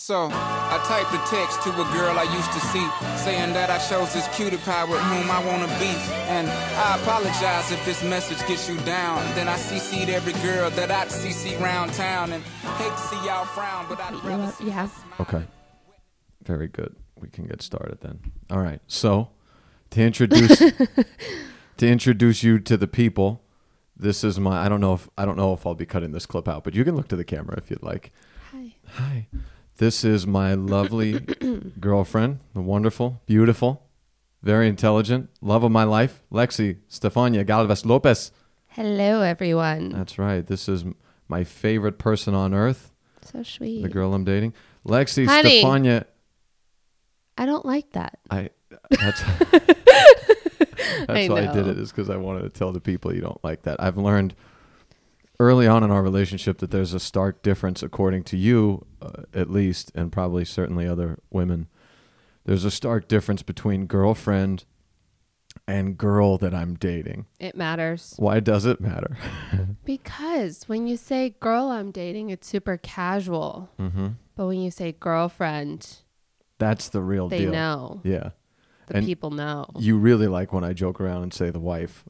So I typed a text to a girl I used to see, saying that I chose this cutie pie with whom I wanna be. And I apologize if this message gets you down. Then I CC'd every girl that I'd CC round town, and hate to see y'all frown, but I'd rather see Yeah. Okay. Very good. We can get started then. All right. So, to introduce to introduce you to the people, this is my I don't know if I don't know if I'll be cutting this clip out, but you can look to the camera if you'd like. Hi. Hi. This is my lovely girlfriend, the wonderful, beautiful, very intelligent, love of my life, Lexy Stephania Galvez Lopez. Hello, everyone. That's right. This is m- my favorite person on earth, so sweet. the girl I'm dating. Lexy Honey. Stephania I don't like that. I that's that's I why I did know. it is because I wanted to tell the people you don't like that. I've learned early on in our relationship that there's a stark difference, according to you, uh, at least, and probably certainly other women. There's a stark difference between girlfriend and girl that I'm dating. It matters. Why does it matter? Because when you say girl I'm dating, it's super casual. mm-hmm. But when you say girlfriend, That's the real they deal. know. Yeah, The And people know. you really like when I joke around and say the wife.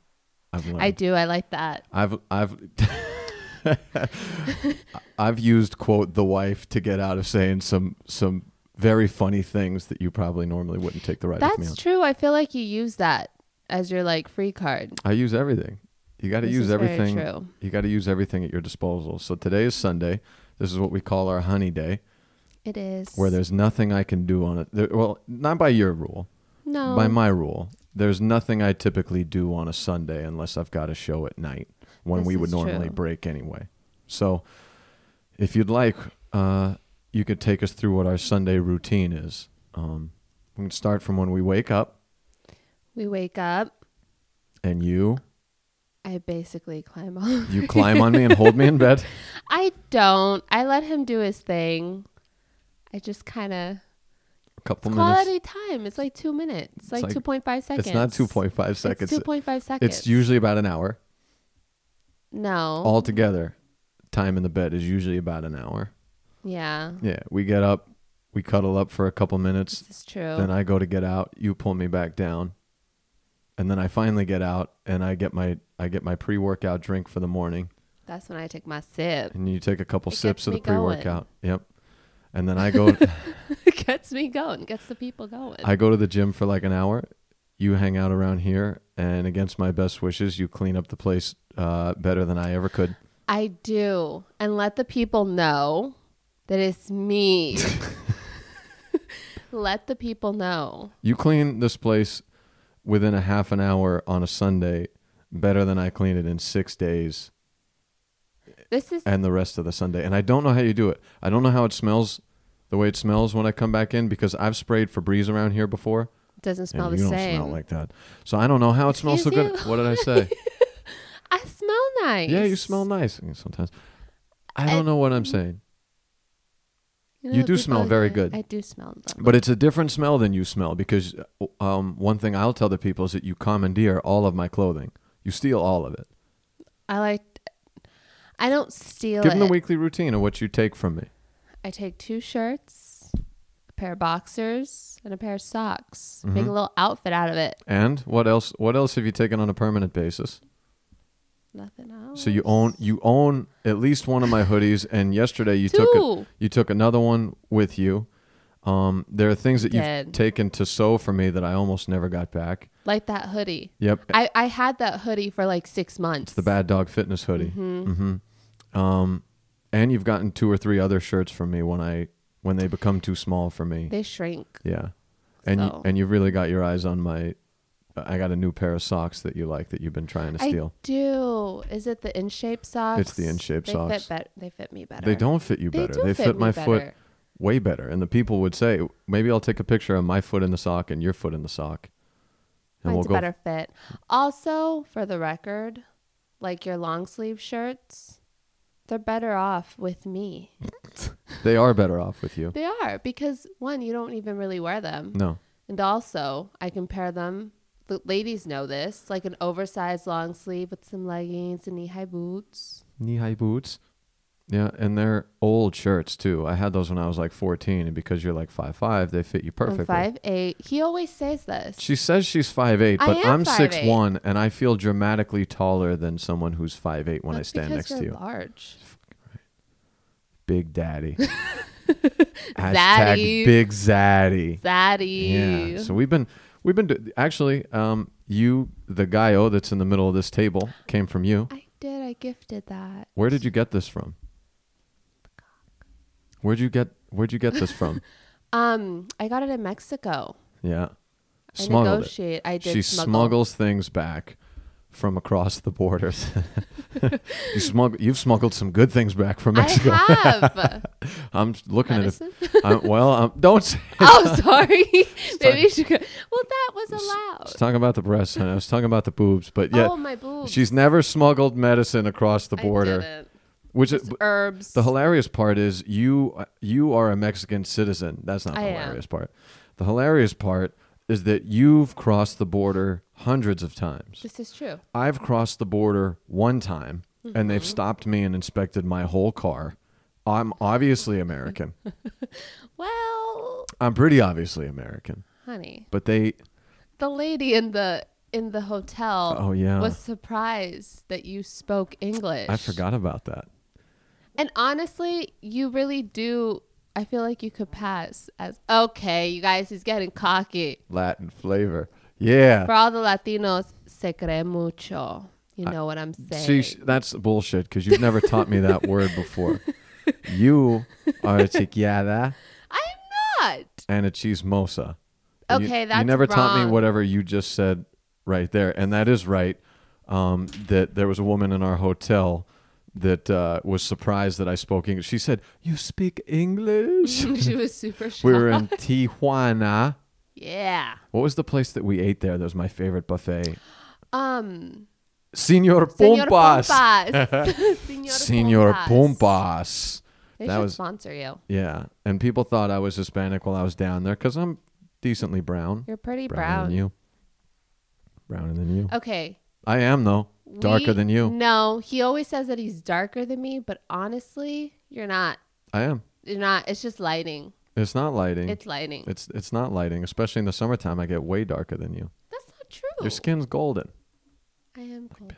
I do. I like that. I've I've I've used quote the wife to get out of saying some some very funny things that you probably normally wouldn't take the right with me on. That's true. I feel like you use that as your like free card. I use everything. You got to use everything. true. You got to use everything at your disposal. So today is Sunday. This is what we call our honey day, It is. where there's nothing I can do on it. There, well, not by your rule, no. by my rule. There's nothing I typically do on a Sunday unless I've got a show at night when This we would normally true. break anyway. So, if you'd like, uh, you could take us through what our Sunday routine is. Um, we can start from when we wake up, we wake up. and you I basically climb on. you climb on me and hold me in bed. I don't. I let him do his thing. I just kind of A couple minutes. quality time. It's like two minutes. It's like, like- two point five seconds. It's not two point five seconds. It's two point five seconds. It's usually about an hour no. altogether. Time in the bed is usually about an hour. yeah, Yeah, we get up, we cuddle up for a couple minutes, this is true. then I go to get out, you pull me back down. And then I finally get out and I get my I get my pre-workout drink for the morning That's when I take my sip. and you take a couple It sips of the pre-workout. Yep. And then I go it gets me going. Gets the people going. I go to the gym for like an hour. You hang out around here and against my best wishes, you clean up the place uh, better than I ever could. I do, and let the people know that it's me. let the people know. You clean this place within a half an hour on a Sunday better than I clean it in 6 days This is and the rest of the Sunday. And I don't know how you do it. I don't know how it smells, the way it smells when I come back in, because I've sprayed Febreze around here before, It doesn't smell the you don't same. smell like that. So I don't know how it smells so Excuse good. you? What did I say? I smell nice. yeah, you smell nice sometimes. I don't And- know what I'm saying, know, you do smell very good. I do smell them. but it's a different smell than you smell because um, one thing I'll tell the people is that you commandeer all of my clothing. You steal all of it. I like. I don't steal Give it. them the weekly routine of what you take from me. I take two shirts, a pair of boxers, and a pair of socks. Make Mhm. a little outfit out of it. And what else? What else have you taken on a permanent basis? Nothing else. So you own you own at least one of my hoodies, and yesterday you took a, two. you took another one with you. Um, there are things that you've Did. taken to sew for me that I almost never got back. like that hoodie. Yep, I, I had that hoodie for like six months. it's the Bad Dog Fitness hoodie. Mm-hmm. Um, and you've gotten two or three other shirts from me when I when they become too small for me. They shrink. yeah, and So- you and you've really got your eyes on my. I got a new pair of socks that you like that you've been trying to steal. I do. Is it the in shape socks? It's the in-shape they socks. Fit bet- they fit me better. They don't fit you They better. They fit, fit my better. foot way better. And the people would say, maybe I'll take a picture of my foot in the sock and your foot in the sock. And Mine's we'll a go. better fit. Also, for the record, like your long sleeve shirts, they're better off with me. They are better off with you. They are because one, you don't even really wear them, No. and also I compare them. The ladies know this, like an oversized long sleeve with some leggings and knee high boots. Knee high boots. Yeah, and they're old shirts too. I had those when I was like 14, and because you're like five five, they fit you I'm perfectly. five eight. He always says this. She says she's five eight, but I'm six one, and I feel dramatically taller than someone who's five eight when That's I stand next to you. Large. Big Daddy. Hashtag Zaddy. Big Zaddy. Zaddy. Yeah. So we've been we've been do- actually um you the guy oh that's in the middle of this table came from you. I did. I gifted that. Where did you get this from? Where'd you get Where'd you get this from? Um, I got it in Mexico. Yeah. I Smuggled it. negotiate. I did. She smuggle. smuggles things back from across the borders. you smuggle, you've smuggled some good things back from Mexico. I have. I'm looking Medicine? at it. I'm, well, um, don't say. oh, sorry. Maybe you should go. Well, that was allowed. I was talking about the breasts, and I was talking about the boobs, but yeah, oh, my boobs. she's never smuggled medicine across the I border. didn't. Which is herbs. the hilarious part is you you are a Mexican citizen. That's not the I am. hilarious part. The hilarious part is that you've crossed the border hundreds of times. this is true. I've crossed the border one time and Mm-hmm. they've stopped me and inspected my whole car. I'm obviously American. Well, I'm pretty obviously American. honey, But they the lady in the in the hotel Oh, yeah. was surprised that you spoke English. I forgot about that. And honestly, you really do. I feel like you could pass as okay. You guys, he's getting cocky. Latin flavor. Yeah. For all the Latinos, se cree mucho. You know what I'm saying? See, that's bullshit because you've never taught me that word before. You are a chiqueada I'm not. and a chismosa. You- Okay, you, that's never taught me whatever you just said right there, and that is right. Um, that there was a woman in our hotel that uh, was surprised that I spoke English. She said, "You speak English." she was super shocked. we were in Tijuana. yeah. What was the place that we ate there? That was my favorite buffet. Um. Senor. Pompas. Senor, Senor Pompas. Pompas. They That should was- sponsor you. Yeah, and people thought I was Hispanic while I was down there because I'm decently brown. You're pretty Browner brown. than you. Browner than you. Okay. I am though. Darker than you. No, he always says that he's darker than me, but honestly, you're not. I am. You're not. It's just lighting. It's not lighting. It's lighting. It's it's not lighting, especially in the summertime. I get way darker than you. That's not true. Your skin's golden. I am golden.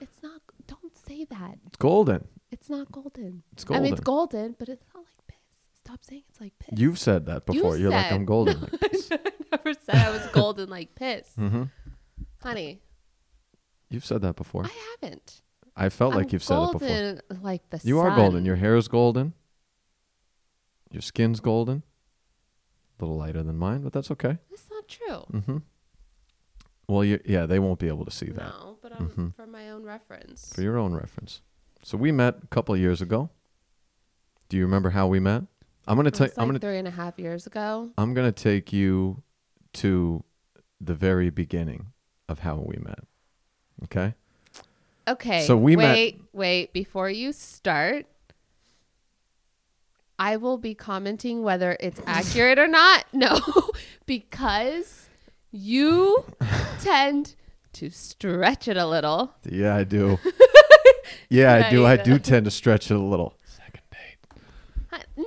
It's not. Don't say that. It's golden. It's not golden. It's golden. I mean, it's golden, but it's not like piss. Stop saying it's like piss. You've said that before. You're like I'm golden. like this. I never said I was golden like piss, hmm honey. You've said that before. I haven't. I felt like I'm you've said it before. like the You are golden. Your hair is golden. Your skin's golden. A little lighter than mine, but that's okay. That's not true. Mm-hmm. Well, you, yeah, they won't be able to see that No, but I'm Mhm. for my own reference. for your own reference. So we met a couple years ago. Do you remember how we met? I'm gonna take. was I'm gonna. three and a half years ago. I'm gonna take you to the very beginning of how we met. Okay. Okay. So we met- wait, wait. Before you start, I will be commenting whether it's accurate or not. No, because you tend to stretch it a little. Yeah, I do. yeah, I do. I do tend to stretch it a little. Second date. Uh, No,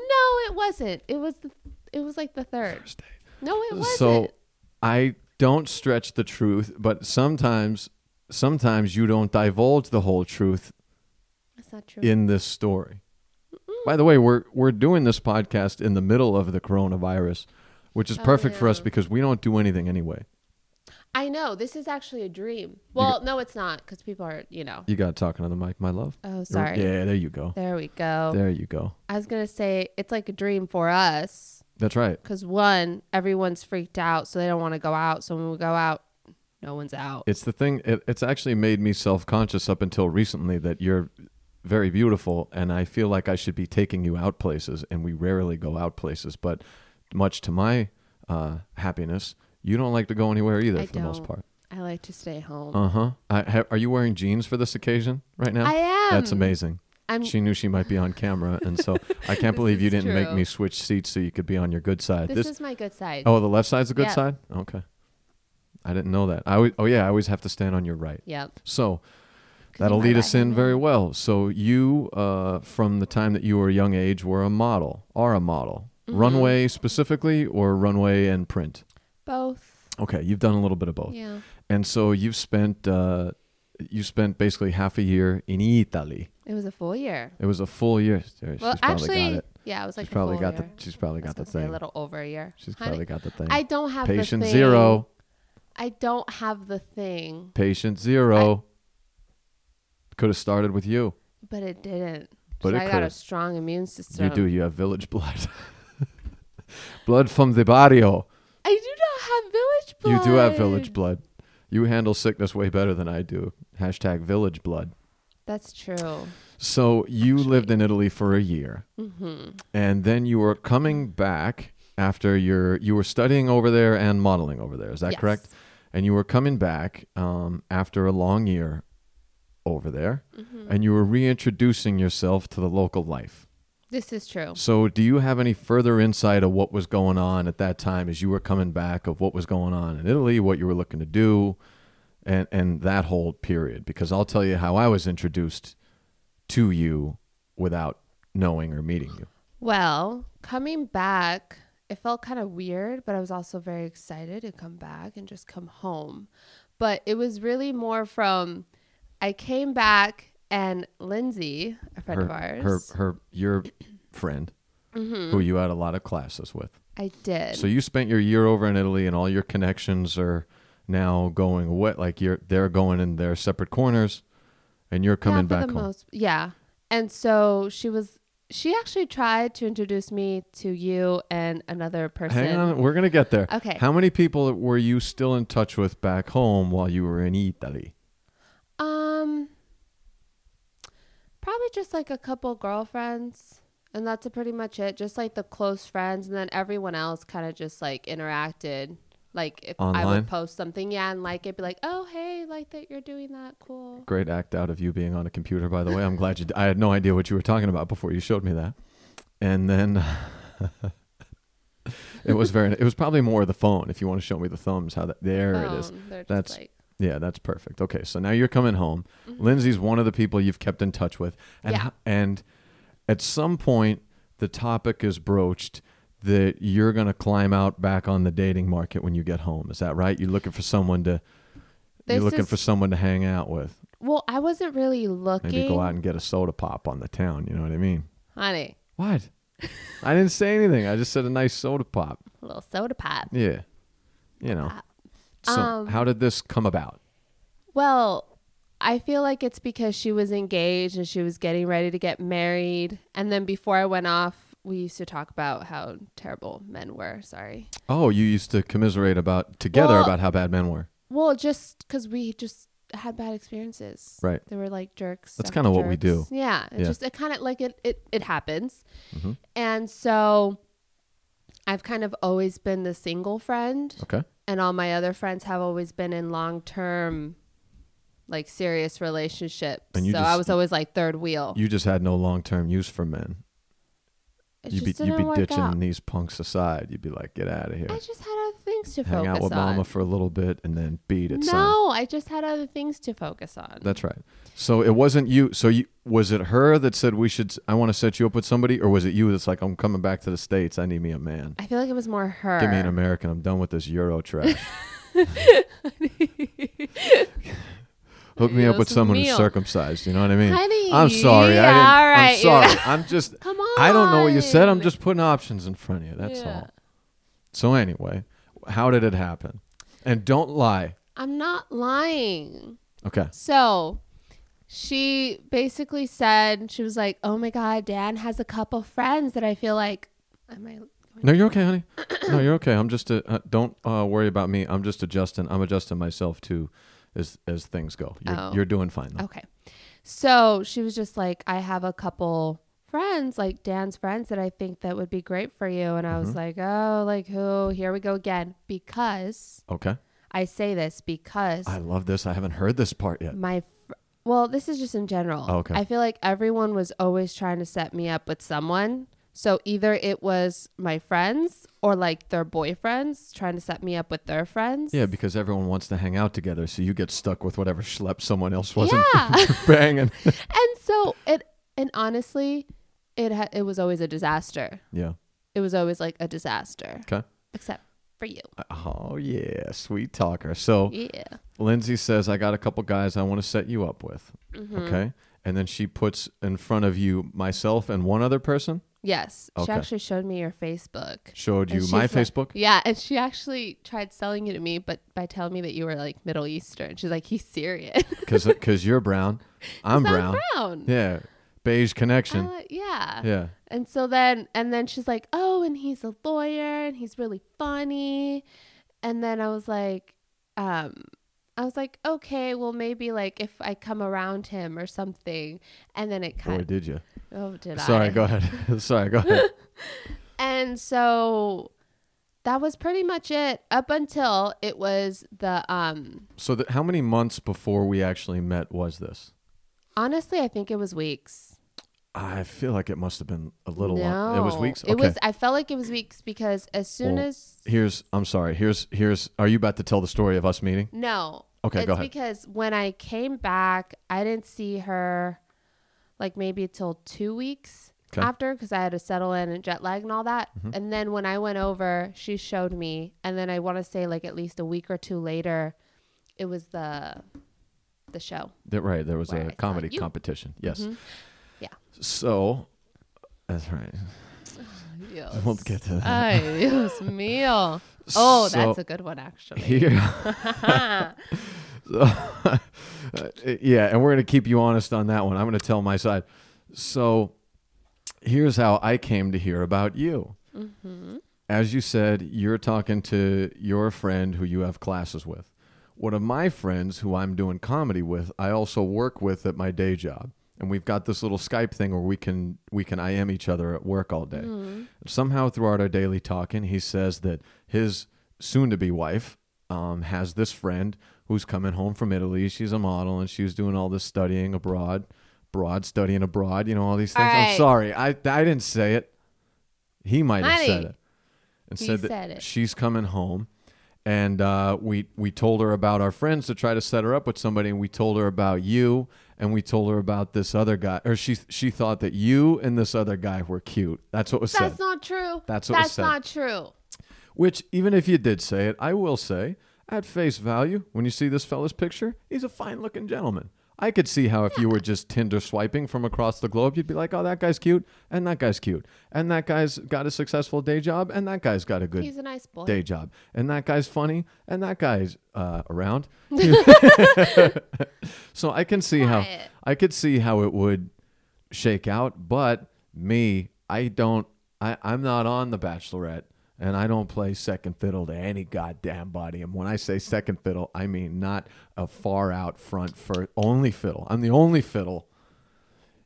it wasn't. It was the. It was like the third. First date. No, it wasn't. So I don't stretch the truth, but sometimes sometimes you don't divulge the whole truth That's not true. in this story. By the way, we're we're doing this podcast in the middle of the coronavirus, which is Oh, perfect for us because we don't do anything anyway. I know this is actually a dream. Well, no, it's not because people are. You know. You got talking on the mic, my love. Oh, sorry. Yeah, there you go. There we go. There you go. I was gonna say it's like a dream for us That's right. because one, everyone's freaked out, so they don't want to go out. So when we go out, no one's out. It's the thing. It, it's actually made me self conscious up until recently that you're very beautiful, and I feel like I should be taking you out places, and we rarely go out places. But much to my uh, happiness, you don't like to go anywhere either I for the most part. I like to stay home. Uh huh. Ha, are you wearing jeans for this occasion right now? I am. That's amazing. I'm. She knew she might be on camera, and so I can't believe you didn't make me switch seats so you could be on your good side. this, is my good side. oh, the left side's the good Yeah. side. Okay, I didn't know that. I always, oh yeah, I always have to stand on your right. Yep. So That'll lead us in very well. So you, uh, from the time that you were a young age, were a model, are a model, Mm-hmm. runway specifically, or runway and print. Both. Okay, you've done a little bit of both, Yeah. and so you've spent uh, you spent basically half a year in Italy. It was a full year. It was a full year. Well, she's probably actually, got it. yeah, it was like she's a probably full got year. the. She's probably got the thing. A little over a year. She's Honey, probably got the thing. I don't have Patient the thing. zero. I don't have the thing, Patient zero. Could have started with you. but it didn't. But it I got a could've. strong immune system. You do. You have village blood. blood from the barrio. I do not have village blood. You do have village blood. You handle sickness way better than I do. Hashtag village blood. That's true. So you lived in Italy for a year, hmm and then you were coming back after your you were studying over there and modeling over there. Is that Yes. correct? And you were coming back um, after a long year over there, Mm-hmm. and you were reintroducing yourself to the local life. This is true. So, do you have any further insight of what was going on at that time as you were coming back of what was going on in Italy, what you were looking to do, and and that whole period? Because I'll tell you how I was introduced to you without knowing or meeting you. Well, coming back, it felt kind of weird, but I was also very excited to come back and just come home. But it was really more from I came back and Lindsay, a friend her, of ours, her her your friend Mm-hmm. who you had a lot of classes with. I did. So you spent your year over in Italy, and all your connections are now going away. Like you're they're going in their separate corners, and you're coming yeah, back home. Most, yeah. And so she was she actually tried to introduce me to you and another person. Hang on, we're gonna get there. Okay. How many people were you still in touch with back home while you were in Italy? Um, probably just like a couple girlfriends, and that's pretty much it. Just like the close friends, and then everyone else kind of just like interacted. Like if I would post something, yeah, and like it'd be like, oh hey, like that you're doing that, cool. Great act out of you being on a computer, by the way. I'm glad you. D- I had no idea what you were talking about before you showed me that, and then it was very. It was probably more the phone. If you want to show me the thumbs, how that there it is. Phone, That's- like, Yeah, that's perfect. Okay, so now you're coming home. Lindsay's one of the people you've kept in touch with, and Mm-hmm. Yeah. and at some point the topic is broached that you're going to climb out back on the dating market when you get home. Is that right? You're looking for someone to you're looking for someone to hang out with. well, I wasn't really looking, Maybe go out and get a soda pop on the town. You know what I mean? honey. What? I didn't say anything. I just said a nice soda pop. A little soda pop. Yeah, you know. So Um, how did this come about? Well, I feel like it's because she was engaged and she was getting ready to get married. And then before I went off, we used to talk about how terrible men were. Sorry. Oh, you used to commiserate about together Well- about how bad men were. Well, just because we just had bad experiences. Right. They were like jerks. That's kinda what we do. Yeah. It Yeah. just, it kind of like it, it, it happens. Mhm. And so I've kind of always been the single friend. Okay. and all my other friends have always been in long term like serious relationships And you so i was always like third wheel You just had no long term use for men. It You'd be you'd be ditching out. these punks aside. You'd be like, get out of here. i just had other things to Hang focus out with on mama for a little bit and then beat it, no son. i just had other things to focus on That's right. So it wasn't you. So you was it her that said we should? I want to set you up with somebody, or was it you that's like, I'm coming back to the states. I need me a man. i feel like it was more her Give me an American. I'm done with this Euro trash. Hook me up with someone who's circumcised. You know what I mean? Honey, I'm sorry. I didn't, all right. I'm sorry. yeah. I'm just. come on I don't know what you said. I'm just putting options in front of you. That's Yeah. all. So anyway, how did it happen? And don't lie. i'm not lying Okay. So she basically said, she was like, oh my God, Dan has a couple friends that I feel like, am I? No, you're okay, honey. No, you're okay. I'm just. Uh, uh, don't uh, worry about me. I'm just adjusting. I'm adjusting myself too, as as things go. You're Oh. you're doing fine though. Okay. So she was just like, I have a couple friends, like Dan's friends, that I think that would be great for you. And I was Mhm. like, oh, like who? Here we go again. Because Okay. I say this because I love this. I haven't heard this part yet. my, fr- well, this is just in general. Oh, okay. I feel like everyone was always trying to set me up with someone. So either it was my friends or like their boyfriends trying to set me up with their friends. Yeah, because everyone wants to hang out together, so you get stuck with whatever schlep someone else wasn't Yeah. banging. and so it and honestly, it ha- it was always a disaster. yeah. It was always like a disaster, Okay. except for you. Oh yeah, sweet talker. So Yeah. Lindsay says, "I got a couple guys I want to set you up with." Mm-hmm. Okay, and then she puts in front of you myself and one other person. Yes, she actually showed me your Facebook. Showed you my like- Facebook. Yeah, and she actually tried selling it to me, but by telling me that you were like Middle Eastern. She's like, he's Syrian. because because you're brown, I'm brown. brown. Yeah, beige connection. Uh, yeah. yeah, And so then, and then she's like, oh, and he's a lawyer and he's really funny. And then I was like, um, I was like, okay, well, maybe like if I come around him or something. And then it boy, kind of, did you? oh, did I? Sorry, go ahead. Sorry, go ahead. And so that was pretty much it up until it was the, um, So, the, how many months before we actually met was this? honestly, I think it was weeks. I feel like it must have been a little no, long. It was weeks. It okay. was, I felt like it was weeks because as soon Well, as, Here's. I'm sorry. Here's. Here's. Are you about to tell the story of us meeting? No. Okay, it's go ahead. because when I came back, I didn't see her like maybe till two weeks Okay. Mm-hmm. after because I had to settle in and jet lag and all that. And then when I went over, she showed me. And then I want to say like at least a week or two later, it was the the show. That right. There was I a saw comedy competition. Yes. Mhm. Yeah. So, that's right. We'll get to that. Ay, Dios mío. Oh, So- that's a good one actually. Here. So, uh, yeah, and we're going to keep you honest on that one. I'm going to tell my side. So, here's how I came to hear about you. Mm-hmm. As you said, you're talking to your friend who you have classes with. One of my friends who I'm doing comedy with, I also work with at my day job. And we've got this little Skype thing where we can we can IM each other at work all day. Mm-hmm. Somehow throughout our daily talking, he says that his soon-to-be wife um, has this friend who's coming home from Italy. She's a model and she was doing all this studying abroad, broad studying abroad. You know all these things. I'm sorry, I I didn't say it. He might have said it and he said that said it. she's coming home. And uh, we we told her about our friends to try to set her up with somebody, and we told her about you, and we told her about this other guy, or she she thought that you and this other guy were cute. That's what was said. That's not true. That's what was That's said. not true. Which, even if you did say it, I will say, at face value, when you see this fella's picture, he's a fine looking gentleman. I could see how if you were just Tinder swiping from across the globe, you'd be like, oh, that guy's cute, and that guy's cute, and that guy's got a successful day job, and that guy's got a good He's a nice boy. day job, and that guy's funny, and that guy's uh, around. so I can see how I could see how it would shake out, but me, I don't. I, I'm not on The Bachelorette, and I don't play second fiddle to any goddamn body. And when I say second fiddle, I mean not a far out front for only fiddle. I'm the only fiddle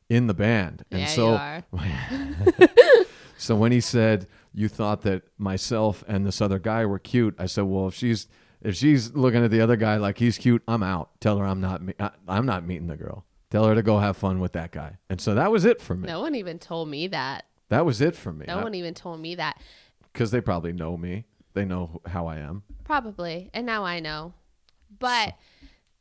in the band, and yeah, so you are. so when he said you thought that myself and this other guy were cute, I said, well, if she's if she's looking at the other guy like he's cute, I'm out. Tell her I'm not me- I, I'm not meeting the girl. Tell her to go have fun with that guy. And so that was it for me. No one even told me that. That was it for me. No one even told me that. Because they probably know me. They know how I am. Probably. And now I know. But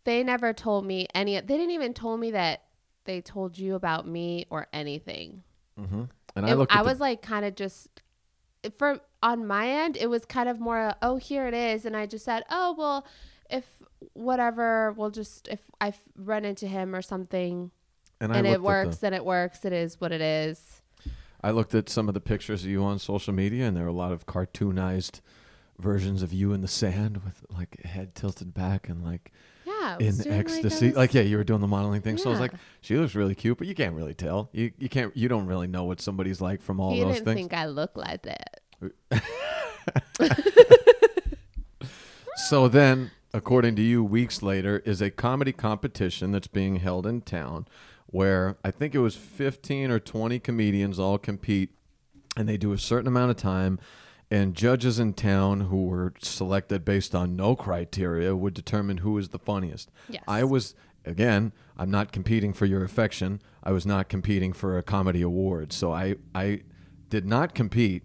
they never told me any they didn't even told me that they told you about me or anything. Mm-hmm. And I looked. At I the- was like kind of just for on my end it was kind of more oh here it is and I just said oh well if whatever we'll just if I run into him or something and, and it works the- then it works it is what it is. I looked at some of the pictures of you on social media, and there were a lot of cartoonized versions of you in the sand with like head tilted back and like Yeah. In like, ecstasy. was- Like, yeah, you were doing the modeling thing. So I was like, she looks really cute, but you can't really tell. You you can't you don't really know what somebody's like from all he those didn't things. think I look like that. So then, according to you, weeks later is a comedy competition that's being held in town where I think it was 15 or 20 comedians all compete and they do a certain amount of time and judges in town who were selected based on no criteria would determine who is the funniest. Yes. I was again, I'm not competing for your affection. I was not competing for a comedy award. So I I did not compete.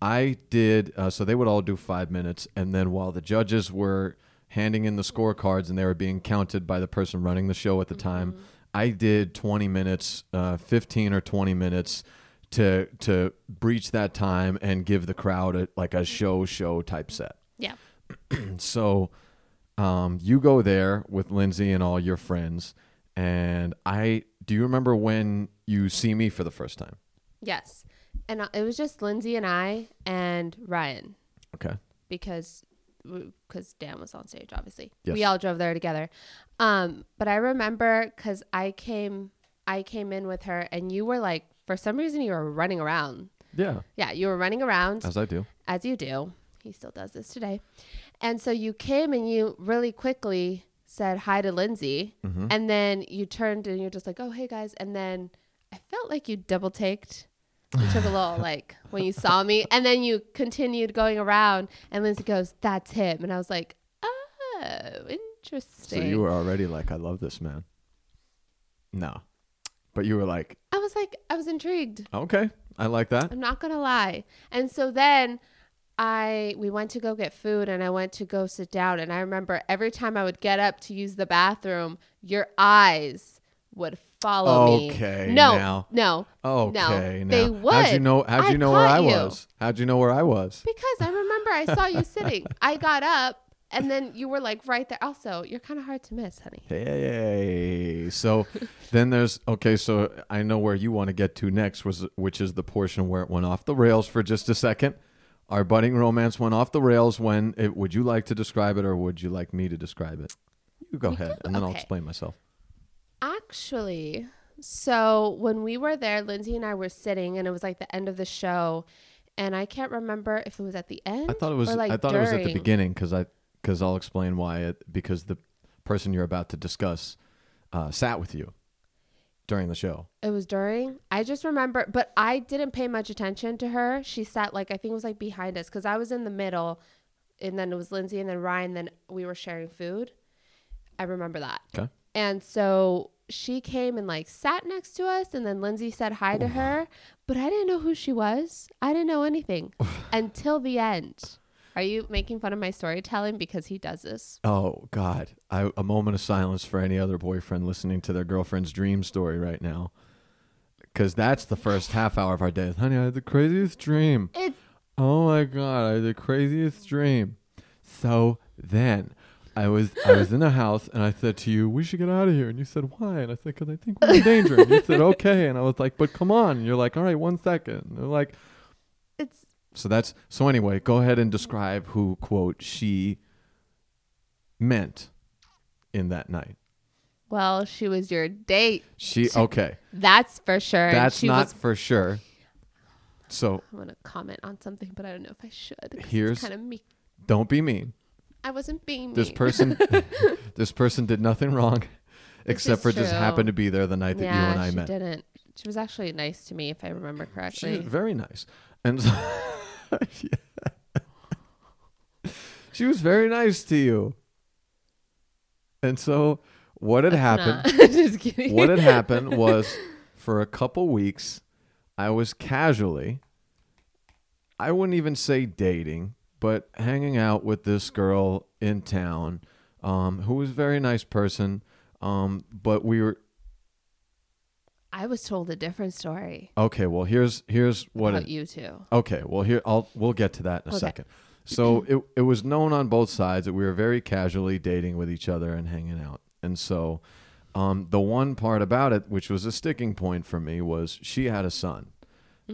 I did. Uh, so they would all do five minutes, and then while the judges were handing in the scorecards and they were being counted by the person running the show at the time, I did 20 minutes, uh, 15 or 20 minutes to to breach that time and give the crowd a, like a show show type set. Yeah. So um, you go there with Lindsay and all your friends, and I. Do you remember when you see me for the first time? Yes. And it was just Lindsay and I and Ryan Okay. because because Dan was on stage, obviously. Yes. We all drove there together. Um, but I remember because I came I came in with her and you were like for some reason you were running around. Yeah, Yeah, you were running around as I do. as you do. He still does this today. And so you came and you really quickly said hi to Lindsay. Mm-hmm. And then you turned and you're just like, oh, hey guys. And then I felt like you double taked. You took a little like when you saw me. And then you continued going around. And Lindsay goes, that's him. And I was like, oh, interesting." So you were already like, I love this man. No, but you were like, I was like, I was intrigued. okay, I like that. I'm not gonna lie. And so then I we went to go get food and I went to go sit down and I remember every time I would get up to use the bathroom, your eyes would follow me. Okay, No, now. no. Okay, no, they now. would. How'd you know? How'd I you know where I you. was? How'd you know where I was? Because I remember I saw you sitting. I got up and then you were like right there. Also, you're kind of hard to miss, honey. Hey, so then there's okay. So I know where you want to get to next was which is the portion where it went off the rails for just a second. Our budding romance went off the rails when. It, would you like to describe it, or would you like me to describe it? You go We ahead, can- and then I'll explain myself. Actually, so when we were there, Lindsay and I were sitting, and it was like the end of the show, and I can't remember if it was at the end. I thought it was. like I thought it was at the beginning because I because I'll explain why. It, because the person you're about to discuss uh, sat with you during the show. It was during. I just remember, but I didn't pay much attention to her. She sat like I think it was like behind us because I was in the middle, and then it was Lindsay and then Ryan. Then we were sharing food. I remember that. Okay. And so she came and like sat next to us, and then Lindsay said hi to her, but I didn't know who she was. I didn't know anything until the end. Are you making fun of my storytelling because he does this? Oh God! I, a moment of silence for any other boyfriend listening to their girlfriend's dream story right now, because that's the first half hour of our day. Honey, I had the craziest dream. It's Oh my God! I had the craziest dream. So then, I was I was in the house and I said to you, "We should get out of here." And you said, "Why?" And I said, "Because I think we're in danger." And you said, "Okay." And I was like, "But come on." And you're like, "All right, one second. And they're like, it's so that's so anyway, go ahead and describe who quote she meant in that night. well, she was your date. She okay. That's for sure. That's not was for sure. So I want to comment on something, but I don't know if I should. Here's- kind of me. don't be mean. I wasn't being mean. This person this person did nothing wrong except for just happened to be there the night that yeah, you and I she met. didn't. She was actually nice to me, if I remember She correctly. was very nice. And so she was very nice to you. And so what had happened just kidding. what had happened was for a couple weeks i was casually i wouldn't even say dating but hanging out with this girl in town um, who was a very nice person um, but we were I was told a different story okay well here's here's what about it, you two. Okay, well here I'll we'll get to that in a Okay. second. So it it was known on both sides that we were very casually dating with each other and hanging out. And so um, the one part about it, which was a sticking point for me, was she had a son.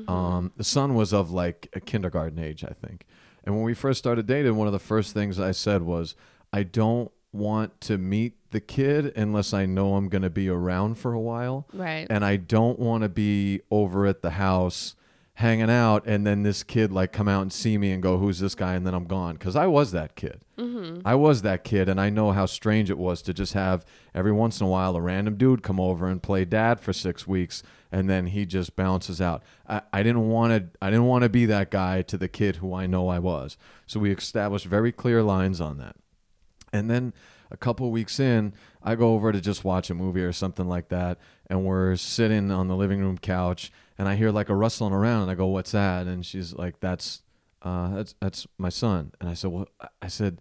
Um, the son was of like a kindergarten age, I think. And when we first started dating, one of the first things I said was, I don't want to meet the kid unless I know I'm going to be around for a while Right. and I don't want to be over at the house hanging out and then this kid like come out and see me and go who's this guy and then I'm gone cuz I was that kid. Mm-hmm. I was that kid and I know how strange it was to just have every once in a while a random dude come over and play dad for 6 weeks and then he just bounces out. I, I didn't want to I didn't want to be that guy to the kid who I know I was. So we established very clear lines on that. And then a couple weeks in, I go over to just watch a movie or something like that, and we're sitting on the living room couch, and I hear like a rustling around, and I go, "What's that?" And she's like, "That's uh, that's that's my son. And I said, well, I- said,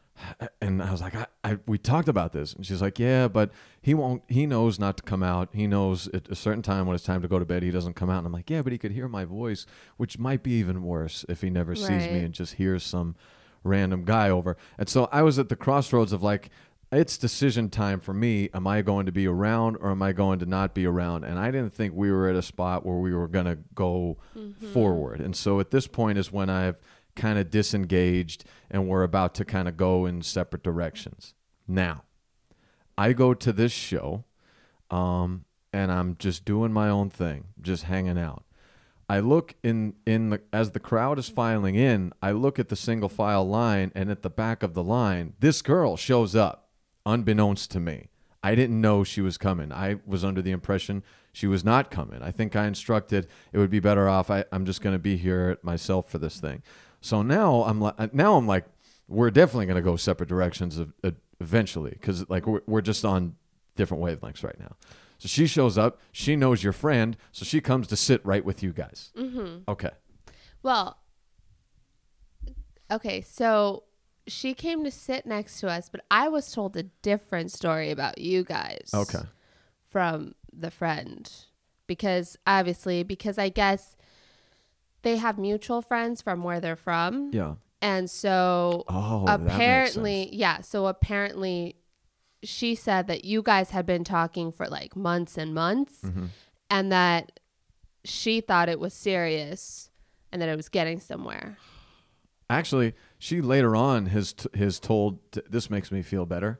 and I was like, I, I we talked about this, and she's like, yeah, but he won't. He knows not to come out. He knows at a certain time when it's time to go to bed, he doesn't come out. And I'm like, yeah, but he could hear my voice, which might be even worse if he never sees me and just hears some random guy over. And so I was at the crossroads of like, it's decision time for me. Am I going to be around or am I going to not be around? And I didn't think we were at a spot where we were going to go forward. And so at this point is when I've kind of disengaged and we're about to kind of go in separate directions. Now, I go to this show um, and I'm just doing my own thing, just hanging out. I look in in the as the crowd is filing in, I look at the single file line and at the back of the line, this girl shows up unbeknownst to me. I didn't know she was coming. I was under the impression she was not coming. I think I instructed it would be better off I, I'm just going to be here myself for this thing. So now I'm like now I'm like we're definitely going to go separate directions of, uh, eventually cuz like we're, we're just on different wavelengths right now. So she shows up. She knows your friend, so she comes to sit right with you guys. Mm-hmm. Okay. Well, okay, so she came to sit next to us, but I was told a different story about you guys. Okay. From the friend. Because obviously, because I guess they have mutual friends from where they're from. Yeah. And so Oh, apparently, yeah, so apparently she said that you guys had been talking for like months and months Mm-hmm. and that she thought it was serious and that it was getting somewhere. Actually, she later on has t- has told. T- this makes me feel better.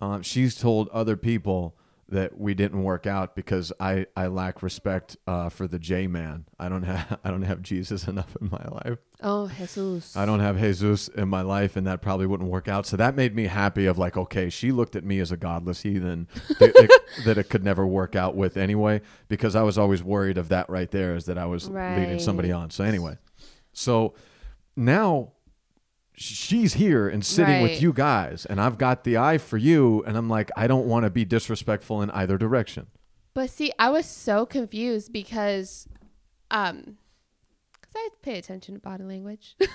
Um, she's told other people that we didn't work out because I, I lack respect uh, for the J man. I don't have I don't have Jesus enough in my life. Oh, Jesus. I don't have Jesus in my life, and that probably wouldn't work out. So that made me happy. Of like, okay, she looked at me as a godless heathen that, it, that it could never work out with anyway, because I was always worried of that right there, is that I was leading somebody on. So anyway, so now she's here and sitting Right. with you guys, and I've got the eye for you, and I'm like, I don't want to be disrespectful in either direction. But see, I was so confused because um cuz I pay attention to body language.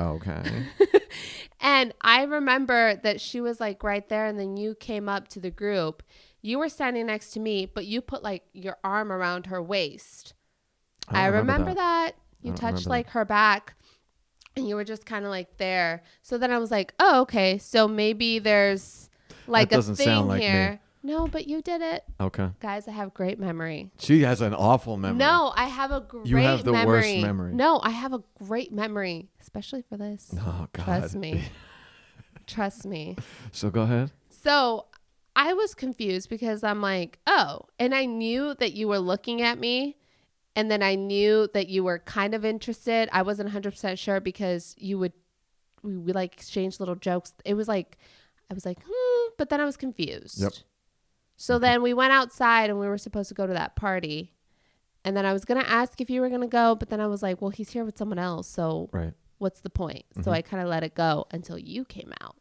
Okay. and I remember that she was like right there and then you came up to the group. You were standing next to me, but you put like your arm around her waist. I, don't remember, that. You don't touched remember that. like her back and you were just kind of like there. So then I was like, "Oh, okay. So maybe there's like a thing sound like me. here." No, but you did it. Okay. Guys, I have great memory. She has an awful memory. No, I have a great You have the memory. worst memory. No, I have a great memory, especially for this. Oh God. Trust me. Trust me. So go ahead. So I was confused because I'm like, oh, and I knew that you were looking at me. And then I knew that you were kind of interested. I wasn't 100% sure because you would, we would like exchange little jokes. It was like, I was like, hmm, but then I was confused. Yep. So then we went outside and we were supposed to go to that party. And then I was going to ask if you were going to go, but then I was like, well, he's here with someone else. So Right. what's the point? Mm-hmm. So I kind of let it go until you came out.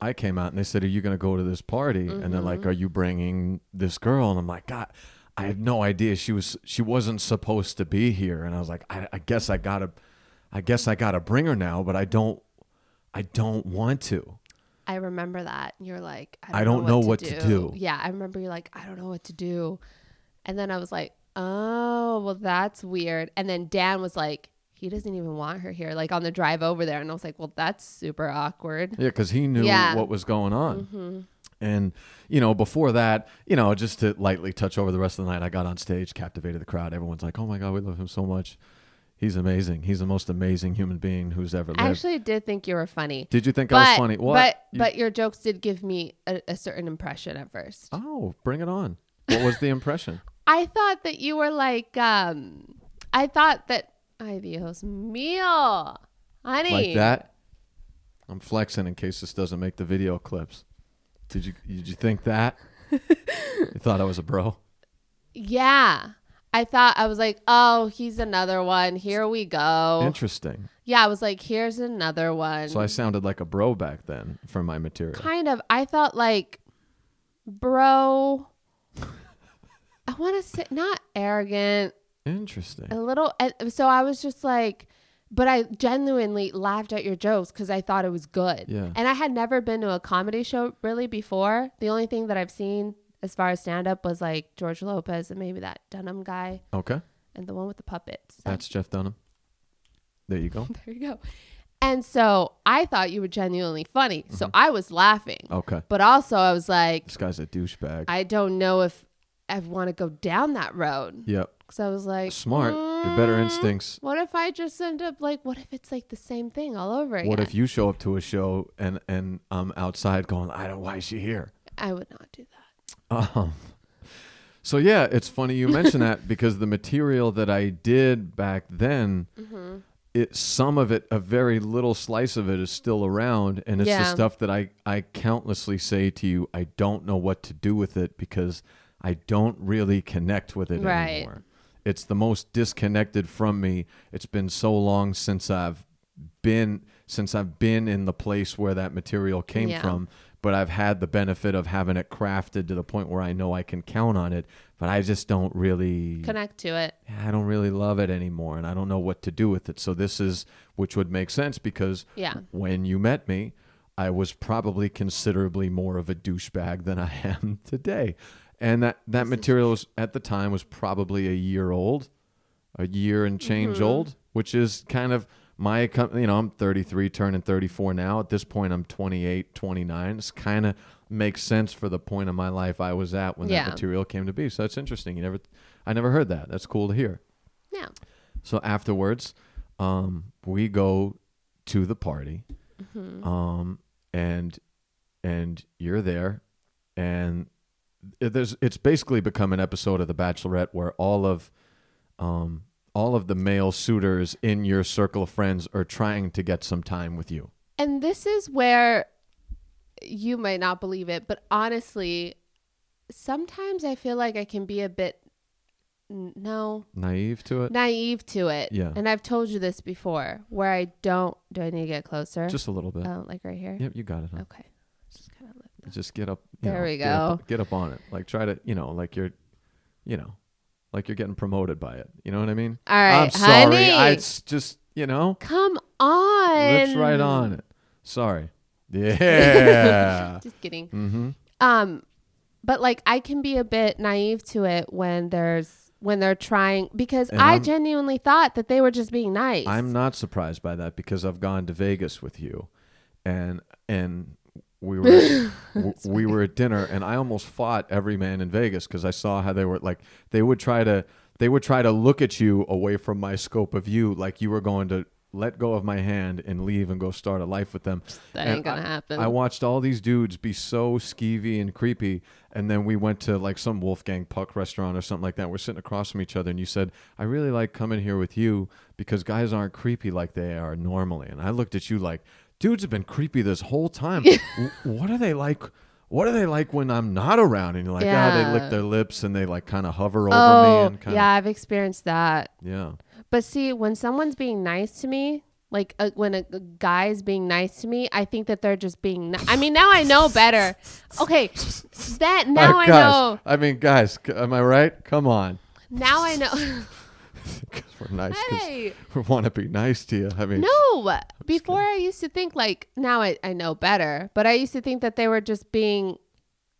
I came out and they said, "Are you going to go to this party?" And they're like, "Are you bringing this girl?" And I'm like, "God, I had no idea she was she wasn't supposed to be here." And I was like, "I, I guess I gotta, I guess I gotta bring her now, but I don't, I don't want to." I remember that. You're like, I don't, I don't know what to do. Yeah, I remember you're like, I don't know what to do. And then I was like, oh, well, that's weird. And then Dan was like, he doesn't even want her here, like on the drive over there. And I was like, well, that's super awkward. Yeah, because he knew Yeah. what was going on. Mm-hmm. And, you know, before that, you know, just to lightly touch over the rest of the night, I got on stage, captivated the crowd. Everyone's like, oh my God, we love him so much. He's amazing. He's the most amazing human being who's ever lived. I actually did think you were funny. Did you think I was funny? What? But You- but your jokes did give me a, a certain impression at first. oh, bring it on. What was the impression? I thought that you were like, um, I thought that, Dios mío, honey. like that? I'm flexing in case this doesn't make the video clips. Did you did you think that? you thought I was a bro? Yeah. I thought I was like, oh, he's another one. Here we go. Interesting. yeah, I was like, here's another one. So I sounded like a bro back then for my material. kind of. I felt like, bro. I want to say not arrogant, Interesting. a little. and So I was just like, but I genuinely laughed at your jokes because I thought it was good. Yeah. And I had never been to a comedy show really before. The only thing that I've seen as far as stand up was like George Lopez and maybe that Dunham guy Okay. and the one with the puppets. That's Jeff Dunham. There you go. there you go. And so I thought you were genuinely funny. So Mm-hmm. I was laughing. Okay. But also I was like, This guy's a douchebag. I don't know if I want to go down that road. yep. So I was like, Smart. Your better "Mm, instincts. What if I just end up like, what if it's like the same thing all over again? What if you show up to a show and and I'm outside going, I don't. Why is she here? I would not do that. Um, so yeah, it's funny you mention that because the material that I did back then, Mm-hmm. it some of it, a very little slice of it, is still around, and it's the stuff that I I countlessly say to you. I don't know what to do with it because I don't really connect with it Right. anymore. It's the most disconnected from me. It's been so long since I've been since I've been in the place where that material came Yeah. from but I've had the benefit of having it crafted to the point where I know I can count on it, but I just don't really Connect to it. I don't really love it anymore and I don't know what to do with it. So this is which would make sense because Yeah. when you met me, I was probably considerably more of a douchebag than I am today. And that that material was, at the time was probably a year old, a year and change Mm-hmm. old, which is kind of my you know, I'm 33 turning 34 now. At this point I'm 28, 29. It's kind of makes sense for the point of my life I was at when Yeah. that material came to be. So it's interesting. You never I never heard that. That's cool to hear. Yeah. So afterwards, um, we go to the party, Mm-hmm. um, and and you're there, and there's it's basically become an episode of The Bachelorette where all of um, all of the male suitors in your circle of friends are trying to get some time with you. And this is where you might not believe it, but honestly, sometimes I feel like I can be a bit no Naive to it, naive to it. Yeah. And I've told you this before, where I don't. Do I need to get closer? just a little bit. oh, like right here. Yep, you got it. Huh? Okay. Just kind of lift. Just get up. There know, we Get up, go. get up on it. Like try to, you know, like you're, you know, like you're getting promoted by it. You know what I mean? All right, I'm sorry. honey. I it's just you know, Come on. lips right on it. Sorry. Yeah. Just kidding. mm-hmm. Um, but like I can be a bit naive to it when there's when they're trying because And I I'm- genuinely thought that they were just being nice. I'm not surprised by that because I've gone to Vegas with you, and and we were w- we were at dinner, and I almost fought every man in Vegas because I saw how they were like they would try to they would try to look at you away from my scope of view, like you were going to let go of my hand and leave and go start a life with them. That And ain't gonna I- happen. I watched all these dudes be so skeevy and creepy, and then we went to like some Wolfgang Puck restaurant or something like that. We're sitting across from each other, and you said, "I really like coming here with you because guys aren't creepy like they are normally." And I looked at you like, "Dudes have been creepy this whole time. What are they like?" What are they like when I'm not around? And you're like, yeah, they lick their lips and they like kind of hover over me oh, and kind yeah, I've experienced that. yeah. But see, when someone's being nice to me, like uh, when a, a guy's being nice to me, I think that they're just being. Ni- I mean, now I know better. Okay, that now I know. I mean, guys, c- am I right? Come on, Now I know. 'Cause we're nice. hey, we want to be nice to you. I mean, no. Before I used to think like now I, I know better, but I used to think that they were just being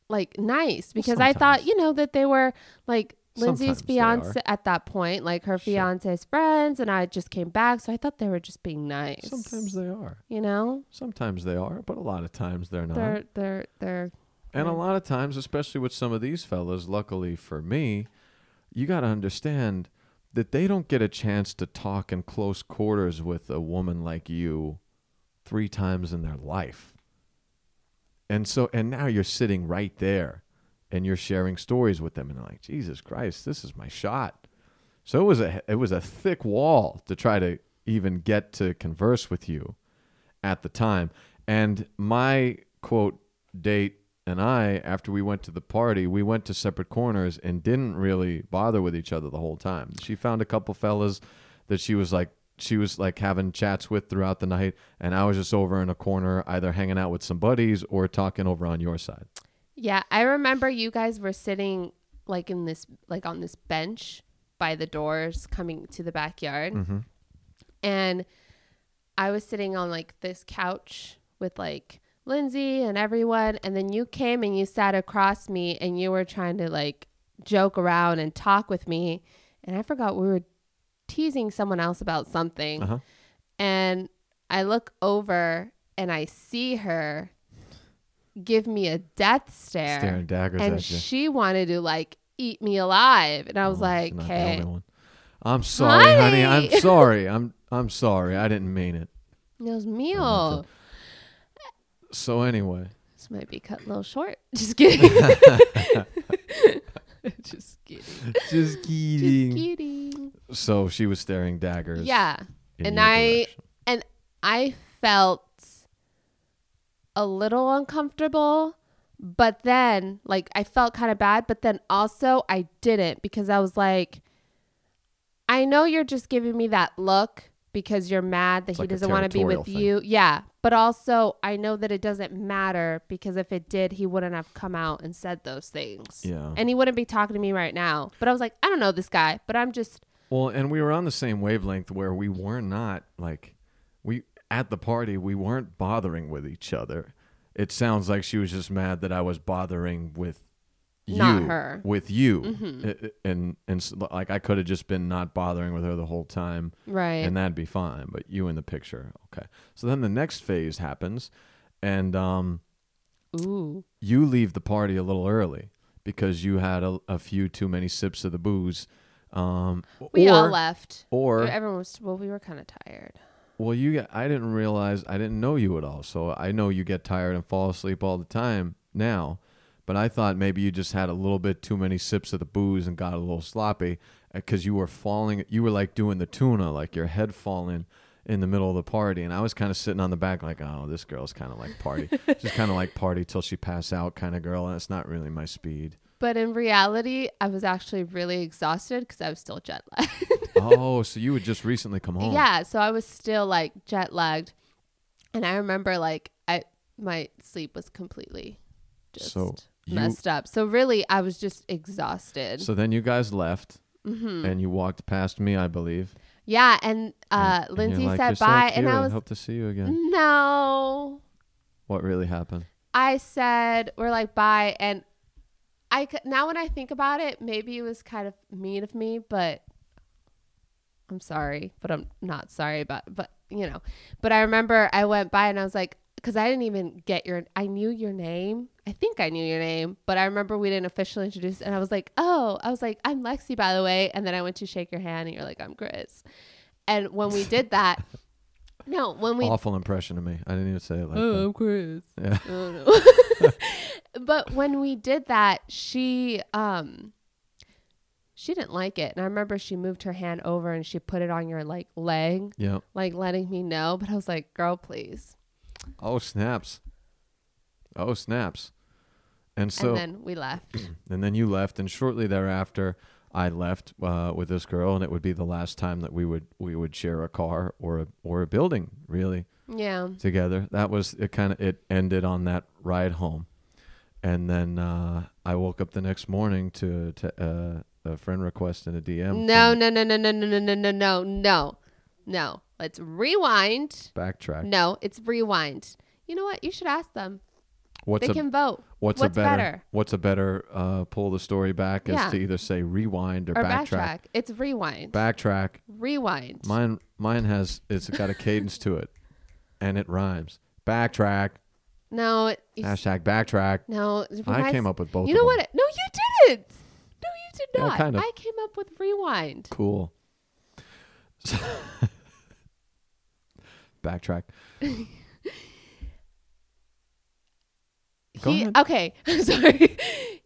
like nice because I thought you know that they were like Lindsay's Sometimes fiance at that point, like her Sure. fiance's friends, and I just came back, so I thought they were just being nice. sometimes they are. you know, Sometimes they are, but a lot of times they're not. they're they're they're and a lot of times, especially with some of these fellas, luckily for me, you got to understand that they don't get a chance to talk in close quarters with a woman like you three times in their life. And so, and now you're sitting right there and you're sharing stories with them and they're like, Jesus Christ, this is my shot. So it was a, it was a thick wall to try to even get to converse with you at the time. And my quote date and I, after we went to the party, we went to separate corners and didn't really bother with each other the whole time. She found a couple fellas that she was like, she was like having chats with throughout the night, and I was just over in a corner, either hanging out with some buddies or talking over on your side. Yeah, I remember you guys were sitting like in this like on this bench by the doors coming to the backyard. Mm-hmm. And I was sitting on like this couch with like Lindsay and everyone. And then you came and you sat across me and you were trying to like joke around and talk with me. And I forgot we were teasing someone else about something. Uh-huh. And I look over and I see her give me a death stare. Staring daggers and at you. she wanted to like eat me alive. And I was Oh, like, she's not the okay. I'm sorry, honey. I'm sorry. I'm I'm sorry. I didn't mean it. Dios Oh, mío. So anyway, This might be cut a little short. Just kidding. Just kidding. just kidding. Just kidding. So she was staring daggers. Yeah. and I direction. and I felt a little uncomfortable, but then like I felt kind of bad, but then also I didn't because I was like I know you're just giving me that look because you're mad that It's he like doesn't want to be with thing. you. Yeah. But also I know that it doesn't matter because if it did, he wouldn't have come out and said those things. Yeah. And he wouldn't be talking to me right now. But I was like, I don't know this guy, but I'm just Well, and we were on the same wavelength where we were not like we at the party we weren't bothering with each other. It sounds like she was just mad that I was bothering with you, Not her. with you, Mhm. I- and and like I could have just been not bothering with her the whole time, right. and that'd be fine. But you in the picture, okay. So then the next phase happens, and um, Ooh. you leave the party a little early because you had a, a few too many sips of the booze. Um, We or, all left. Or Everyone was well. We were kind of tired. well, you get, I didn't realize I didn't know you at all. So I know you get tired and fall asleep all the time now. But I thought maybe you just had a little bit too many sips of the booze and got a little sloppy uh, because you were falling. You were like doing the tuna, like your head falling in the middle of the party. And I was kind of sitting on the back, like, oh, this girl's kind of like party. She's kind of like party till she pass out kind of girl. And it's not really my speed. But in reality, I was actually really exhausted because I was still jet lagged. oh, so you had just recently come home. yeah, so I was still like jet lagged, and I remember like I my sleep was completely just So you- messed up. So really, I was just exhausted. So then you guys left hmm and you walked past me, I believe. yeah, and uh, And- and Lindsay like, said "You're so bye, and. I was hope to see you again. no. What really happened? I said we're like bye, and I now when I think about it, maybe it was kind of mean of me, but I'm sorry, but I'm not sorry about. But you know, but I remember I went by and I was like, because I didn't even get your, I knew your name. I think I knew your name, but I remember we didn't officially introduce, and I was like, oh, I was like, I'm Lexy, by the way, and then I went to shake your hand, and you're like, I'm Chris, and when we did that. No, when we Awful impression of me. I didn't even say it like Oh, I'm Chris. Yeah. Oh, no. but when we did that, she um she didn't like it. And I remember she moved her hand over and she put it on your like leg. Yeah. like letting me know. But I was like, girl, please. Oh snaps. Oh snaps. And so and then we left. and then you left, and shortly thereafter, I left uh, with this girl, and it would be the last time that we would we would share a car or a or a building really yeah. together. That was it. Kind of it ended on that ride home, and then uh, I woke up the next morning to to uh, a friend request and a DM. No, no, no, no, no, no, no, no, no, no, no. Let's rewind. backtrack. No, it's rewind. You know what? You should ask them. What's they a can vote. what's, what's a better, better? what's a better uh, pull the story back is Yeah. to either say rewind or, Or backtrack. backtrack. It's rewind. Backtrack. rewind. Mine mine has it's got a cadence to it, and it rhymes. Backtrack. no, it, Hashtag backtrack. no. I came up with both. You know what? No, you didn't. No, you did Yeah, not. kind of. I came up with rewind. Cool. backtrack. Go he ahead. okay. Sorry.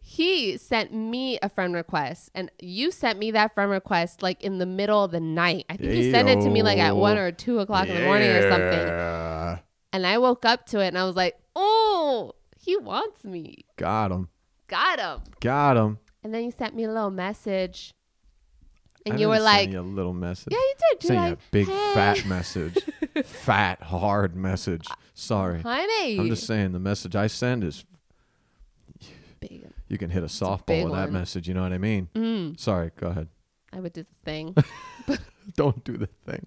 He sent me a friend request, and you sent me that friend request like in the middle of the night. I think you sent it to me like at one or two o'clock in the morning or something. Yeah. And I woke up to it, and I was like, "Oh, he wants me. Got him. Got him." Got him. And then you sent me a little message, and I you were like, a little message. "Yeah, you did." Send you like, a big "Hey, fat message. fat, hard message. Sorry. honey." I'm just saying the message I send is big. you can hit a softball big with that message. You know what I mean? Mm, Sorry. Go ahead. I would do the thing. Don't do the thing.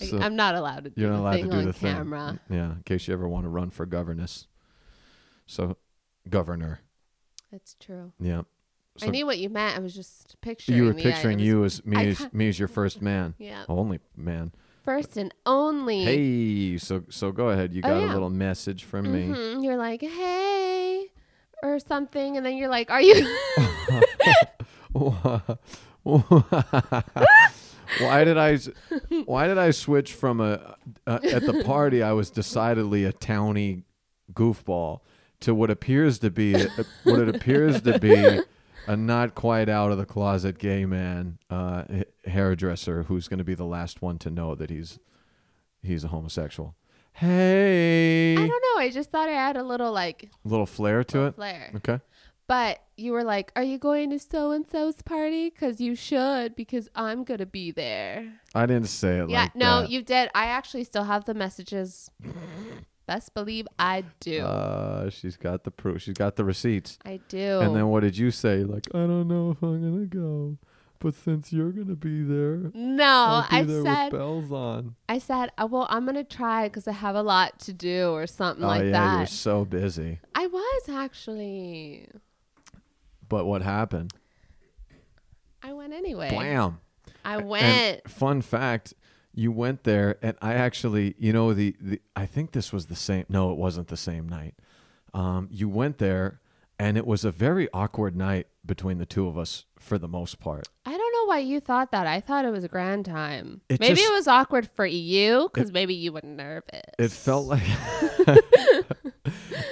Like, So I'm not allowed to do you're not the allowed to thing do the thing. camera. Yeah, in case you ever want to run for governess. So, governor. That's true. Yeah. I knew what you meant. I was just picturing. you were picturing you as me as me as your first man, Yeah. only man. First and only. Hey, so so go ahead. You Oh, got a little message from me. Mhm. You're like, hey, or something, and then you're like, are you? why did I? why did I switch from a uh, at the party I was decidedly a towny goofball to what appears to be a, what it appears to be a not quite out of the closet gay man uh, hairdresser who's going to be the last one to know that he's he's a homosexual. Hey, I don't know. I just thought I had a little like a little flair to little it. flair. Okay. But you were like, "Are you going to so and so's party? Because you should, because I'm gonna be there." I didn't say it yeah, like no, that. you did. I actually still have the messages. Best believe I do. Uh, she's got the proof. She's got the receipts. I do. And then what did you say? Like, I don't know if I'm gonna go, but since you're gonna be there, no, I'll be I there said, with bells on. I said, uh, well, I'm gonna try because I have a lot to do or something oh like yeah, you're so busy. I was actually. But what happened? I went anyway. Blam. I And went. fun fact, you went there, and I actually, you know, the, the I think this was the same. No, it wasn't the same night. Um, you went there, and it was a very awkward night between the two of us for the most part. I don't know why you thought that. I thought it was a grand time. It maybe just- it was awkward for you because maybe you were nervous. It felt like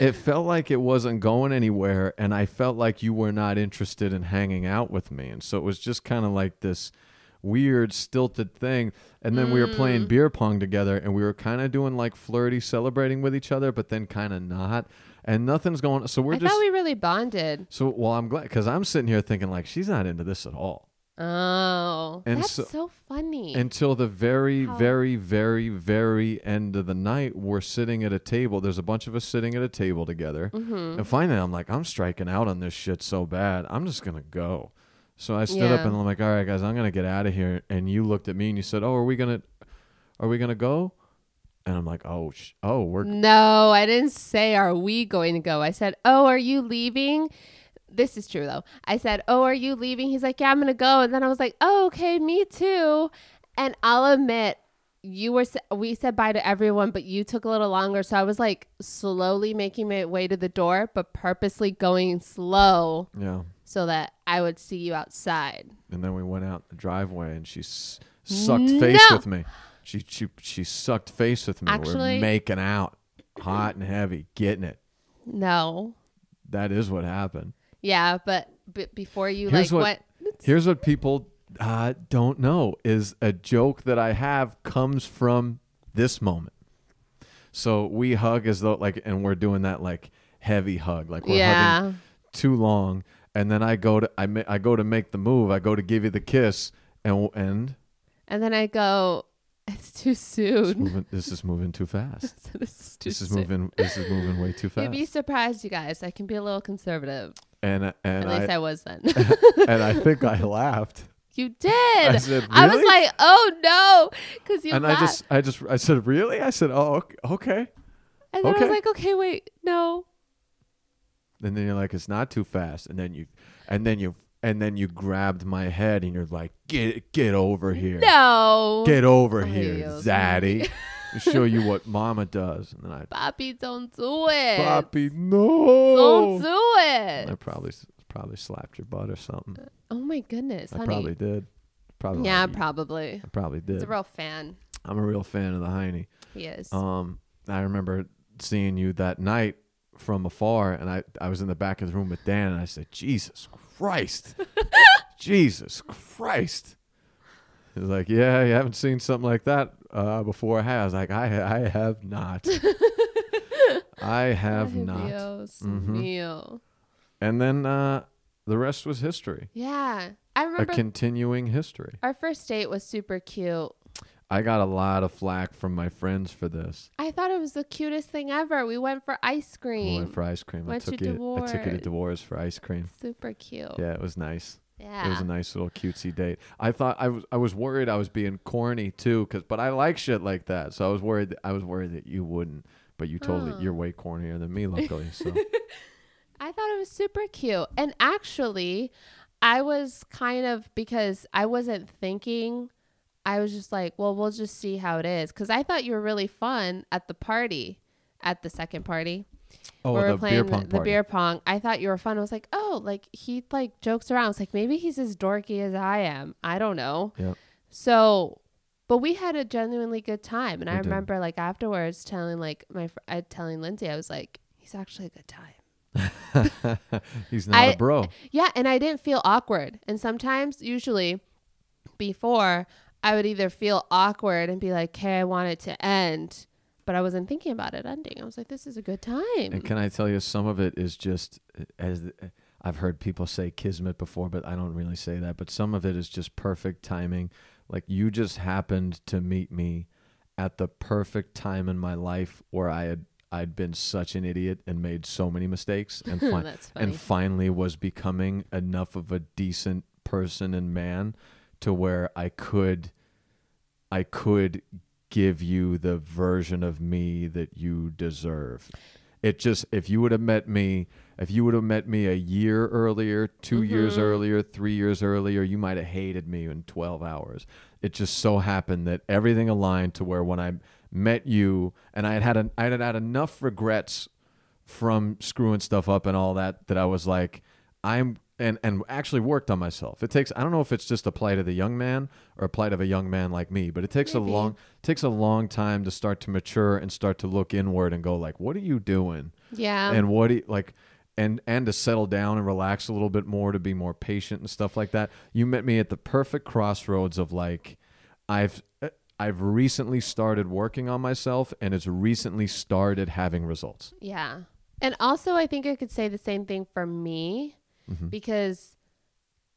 it felt like it wasn't going anywhere and I felt like you were not interested in hanging out with me. And so it was just kind of like this weird stilted thing. And then we were playing Mm. beer pong together and we were kind of doing like flirty celebrating with each other but then kind of not. And nothing's going so we're I just thought we really bonded. So well I'm glad cuz I'm sitting here thinking like she's not into this at all. Oh, And that's so- so, funny. Until the very, How- very, very, very end of the night, we're sitting at a table. There's a bunch of us sitting at a table together. mm-hmm. And finally, I'm like, I'm striking out on this shit so bad. I'm just going to go. So I stood up and I'm like, all right, guys, I'm going to get out of here. And you looked at me and you said, oh, are we going to, are we to go? And I'm like, oh, sh- oh, we're, No, I didn't say, Are we going to go? I said, Oh, are you leaving? This is true though. I said, Oh, are you leaving? He's like, Yeah, I'm going to go. And then I was like, Oh, okay, me too. And I'll admit, you were, we said bye to everyone, but you took a little longer. So I was like slowly making my way to the door, but purposely going slow yeah. So that I would see you outside. And then we went out the driveway and she s- sucked face with me. She, she, she sucked face with me. Actually- we're making out hot and heavy, getting it. No. That is what happened. Yeah, but, but before you Here's like what- went, Here's what people uh, don't know is a joke that I have comes from this moment. So we hug as though like, and we're doing that like heavy hug, like we're hugging too long, and then I go to I ma- I go to make the move, I go to give you the kiss, and and And then I go, it's too it's soon. moving, this is moving too fast. so this is too This is soon. moving. This is moving way too fast. You'd fast. be surprised, you guys. I can be a little conservative. And uh, and At least I, I, was then. and I think I laughed. you did. I, said, was "Really?" like, oh no, because you and laughed. I just I just I said really? I said oh ok- okay. and then I okay. was like, okay, wait, no. And then you're like, it's not too fast. And then you, and then you, and then you grabbed my head and you're like, get, get over here, No. get over here, Zaddy, show you what Mama does. And then I, Papi, don't do it. Poppy, no. Don't do it. I probably, probably slapped your butt or something. Oh my goodness, I honey. probably did. Probably. yeah, like, probably. I probably did. a real fan. I'm a real fan of the heiny He is. Um, I remember seeing you that night from afar, and I, I was in the back of the room with Dan, and I said, Jesus Christ, Jesus Christ. He's like, Yeah, you haven't seen something like that uh, before, have I was like, I, I have not. I have not. Dios Mhm. mío. And then uh, the rest was history, Yeah. I remember A continuing history. our first date was super cute. I got a lot of flack from my friends for this. I thought it was the cutest thing ever. We went for ice cream. I cream. went for ice cream. I Went to took you. I took you to Dewar's. Dewar's for ice cream. super cute. Yeah, it was nice. Yeah. It was a nice little cutesy date. I thought I was I was worried I was being corny too, cause but I like shit like that. So I was worried that, I was worried that you wouldn't. But you totally Oh. you're way cornier than me, luckily. So I thought it was super cute. And actually, I was kind of because I wasn't thinking, I was just like, well, we'll just see how it is. Because I thought you were really fun at the party, at the second party. oh, we the were playing beer pong the, the beer pong. I thought you were fun. I was like, oh, like he like jokes around. I was like, maybe he's as dorky as I am. I don't know. Yeah. So, but we had a genuinely good time, and I We did. remember like afterwards telling like my fr- I telling Lindsay, I was like, he's actually a good time. He's not I- a bro. Yeah, and I didn't feel awkward. And sometimes, usually, before I would either feel awkward and be like, "Hey, I want it to end," but I wasn't thinking about it ending. I was like, "This is a good time." And can I tell you, some of it is just eh, as eh, I've heard people say kismet before, but I don't really say that. But some of it is just perfect timing. Like you just happened to meet me at the perfect time in my life where I had I'd been such an idiot and made so many mistakes, and fi- and finally was becoming enough of a decent person and man to where I could I could give you the version of me that you deserve. It just if you would have met me, if you would have met me a year earlier, 2 years Mhm. earlier, 3 years earlier, you might have hated me in 12 hours. It just so happened that everything aligned to where when I met you and I had had, an, I had had enough regrets from screwing stuff up and all that that I was like I'm and and actually worked on myself. It takes I don't know if it's just a plight of the young man or a plight of a young man like me, but it takes Maybe. a long takes a long time to start to mature and start to look inward and go like what are you doing? yeah. and what do you, like and and to settle down and relax a little bit more to be more patient and stuff like that. You met me at the perfect crossroads of like I've uh, I've recently started working on myself and it's recently started having results. Yeah. And also, I think I could say the same thing for me Mhm. because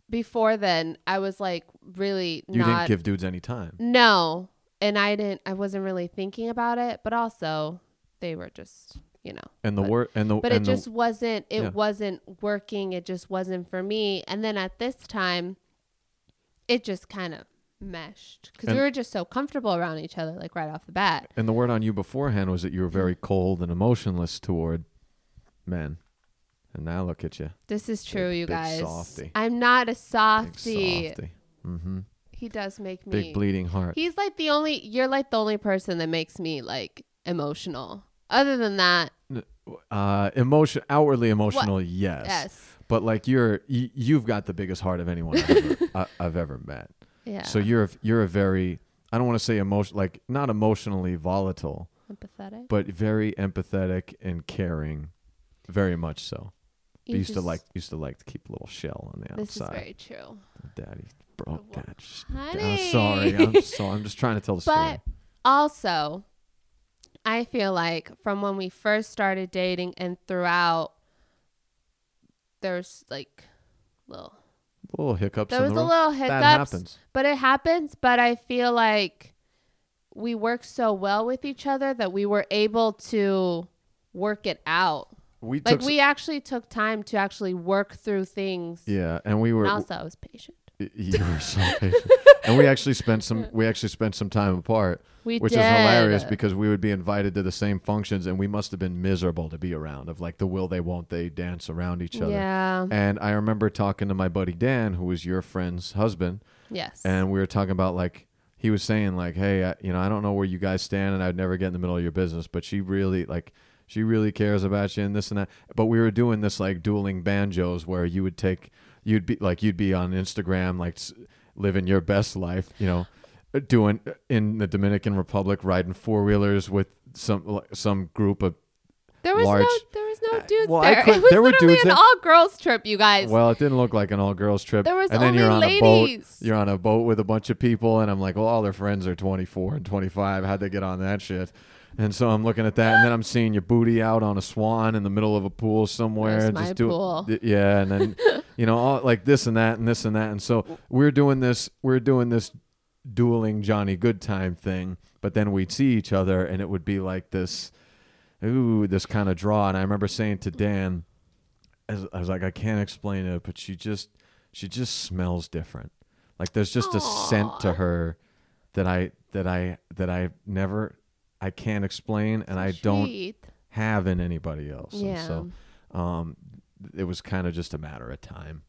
before then, I was like really You not. didn't give dudes any time. no. And I didn't, I wasn't really thinking about it, but also they were just, you know. And the word and the But it and the- just wasn't, it Yeah. wasn't working. It just wasn't for me. And then at this time, it just kind of meshed because we were just so comfortable around each other, like right off the bat. And the word on you beforehand was that you were very cold and emotionless toward men. And now look at you. This is true, Big- you big guys. softy. I'm not a softy. softy. Mm-hmm. He does make me. Big bleeding heart. He's like the only. You're like the only person that makes me like emotional. Other than that, Uh, emotion, outwardly emotional, yes. yes, But like you're, y- you've got the biggest heart of anyone I've ever, I, I've ever met. yeah. So you're, a- you're a very, I don't want to say emotion, like not emotionally volatile, empathetic. but very empathetic and caring, very much so. You used to like, used to like to keep a little shell on the This is very true. Daddy, broke God, just- Honey. I'm sorry. I'm so. I'm just trying to tell the story. But also, I feel like from when we first started dating and throughout, there's like little. little hiccups. There was the a little That hiccups, happens. but it happens. But I feel like we work so well with each other that we were able to work it out. We Like took. s- we actually took time to actually work through things. yeah, and we were. And also, I was patient. you were so patient. and we actually spent some. We actually spent some time apart. We which did. is hilarious because we would be invited to the same functions and we must have been miserable to be around of like the will they won't they dance around each other Yeah. and i remember talking to my buddy dan who was your friend's husband Yes. and we were talking about like he was saying like hey I, you know i don't know where you guys stand and i'd never get in the middle of your business but she really like she really cares about you and this and that but we were doing this like dueling banjos where you would take you'd be like you'd be on instagram like living your best life you know doing in the dominican republic riding four-wheelers with some some group of there was large- no there was no Uh, dudes well, I there. could- it was there were literally dudes an all girls trip, you guys. well it didn't look like an all-girls trip there was and then only you're on a boat ladies. you're on a boat with a bunch of people and i'm like well all their friends are 24 and 25 how'd they get on that shit and so i'm looking at that and then i'm seeing your booty out on a swan in the middle of a pool somewhere That's my just doing pool. th- yeah and then you know all, like this and that and this and that and so we're doing this we're doing this dueling johnny good time thing but then we'd see each other and it would be like this ooh this kind of draw and i remember saying to dan as- I was like, I can't explain it, but she just she just smells different. Like there's just a scent to her that I that I that I never I can't explain and I don't have in anybody else. And Yeah. so um it was kind of just a matter of time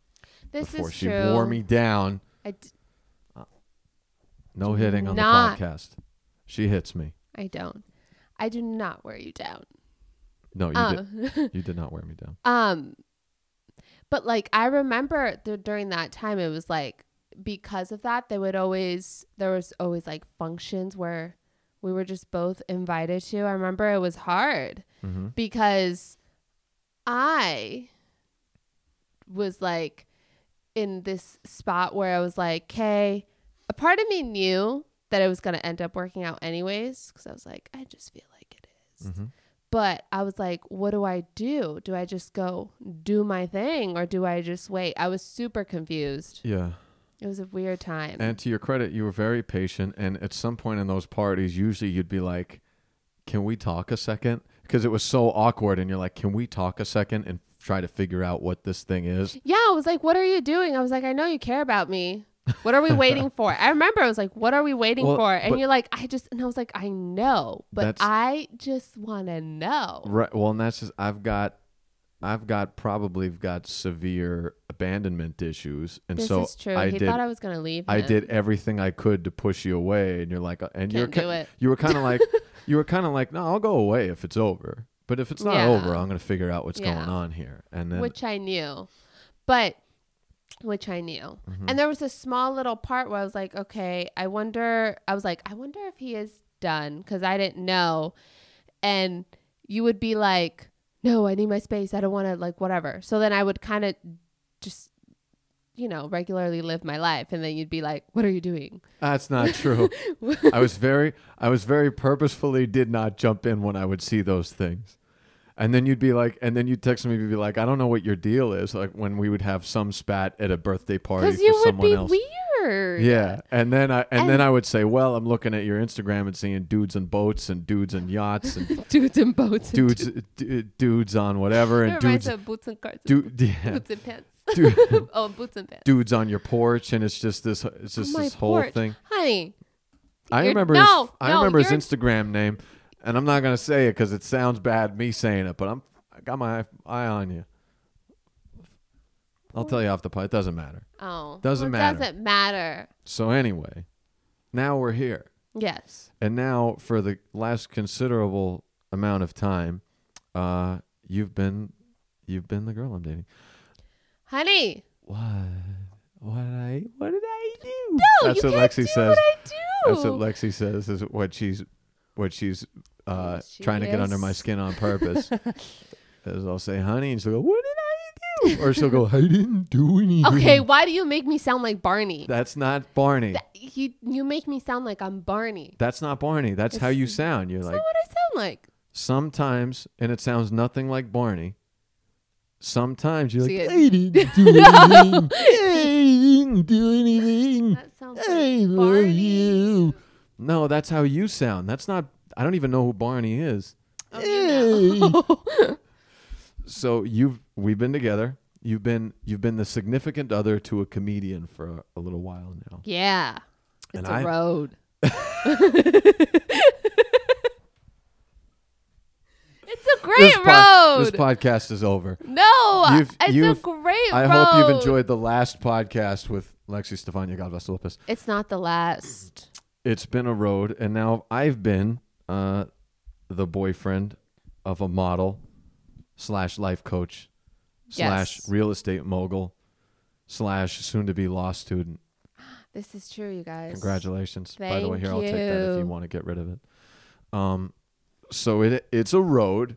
this before is she true. wore me down. I, d- No hitting on the podcast. She hits me. I don't. I do not wear you down. No, you Um, did. You did not wear me down. Um, but like I remember th- during that time, it was like because of that, they would always there was always like functions where we were just both invited to. I remember it was hard hmm because I was like in this spot where I was like, okay, a part of me knew that it was going to end up working out anyways because I was like, I just feel like it is. hmm But I was like, what do I do? Do I just go do my thing or do I just wait? I was super confused. Yeah. It was a weird time. And to your credit, you were very patient. And at some point in those parties, usually you'd be like, "Can we talk a second? Because it was so awkward, and you're like, "Can we talk a second and try to figure out what this thing is?" yeah, I was like, what are you doing? I was like, I know you care about me. What are we waiting for? I remember I was like, what are we waiting Well, for? And you're like, I just, and I was like, I know, but I just want to know. Right. Well, and that's just I've got, I've got probably got severe abandonment issues, and This so is true. I he did. thought I was going to leave. I him. did everything I could to push you away, and you're like, uh, and you're Can't ki- do it. you were kind of like, you were kind of like, no, I'll go away if it's over. But if it's not Yeah. over, I'm gonna figure out what's Yeah. going on here, and then which I knew, but which I knew. Mhm. And there was a small little part where I was like, okay, I wonder. I was like, I wonder if he is done because I didn't know. And you would be like, no, I need my space. I don't want to like whatever. So then I would kind of just, you know, regularly live my life, and then you'd be like, what are you doing? That's not true. I was very I was very purposefully did not jump in when I would see those things. And then you'd be like and then you'd text me and be like, I don't know what your deal is, like when we would have some spat at a birthday party Because for you would someone be else. Yeah. And then I and, then I would say, Well, I'm looking at your Instagram and seeing dudes and boats and dudes and yachts and dudes in boats. and dudes d- dudes on whatever and dudes of boots and cards. dude yeah, Boots and pants. dude, oh, boots and pants. dudes on your porch and it's just this it's just this whole porch. thing. Honey, I remember no, his, I remember his Instagram name, and I'm not gonna say it because it sounds bad me saying it, but I'm I got my eye on you. I'll tell you off the pod. It doesn't matter. Oh, Doesn't well, matter. Doesn't matter. So anyway, now we're here, Yes. and now for the last considerable amount of time, uh, you've been you've been the girl I'm dating. Honey. What? What did I? What did I do? No, That's you what can't Lexy do says. What I do. That's what Lexy says is what she's what she's uh, she trying to get under my skin on purpose. As I'll say, honey, and she'll go, What did? Or she'll go, I didn't do anything. okay, why do you make me sound like Barney? That's not Barney. That- you you make me sound like I'm Barney. That's not Barney. That's how you sound. You're That's like not what I sound like. sometimes and it sounds nothing like Barney. Sometimes you're See, like, it- I didn't do anything. I didn't do anything. That sounds I like love Barney. you. No, that's how you sound. That's not. I don't even know who Barney is. Oh, you know. So you've we've been together. You've been you've been the significant other to a comedian for a, a little while now. yeah. And It's a I- road. it's a great This, po- road. this podcast is over. no, You've- it's you've- a great I road. hope you've enjoyed the last podcast with Lexy Stephania Galvas It's not the last. It's been a road, and now I've been uh, the boyfriend of a model slash life coach slash Yes. real estate mogul slash soon to be law student. This is true, you guys. Congratulations. By the way, Thank here I'll take that if you want to get rid of it. Um, so it it's a road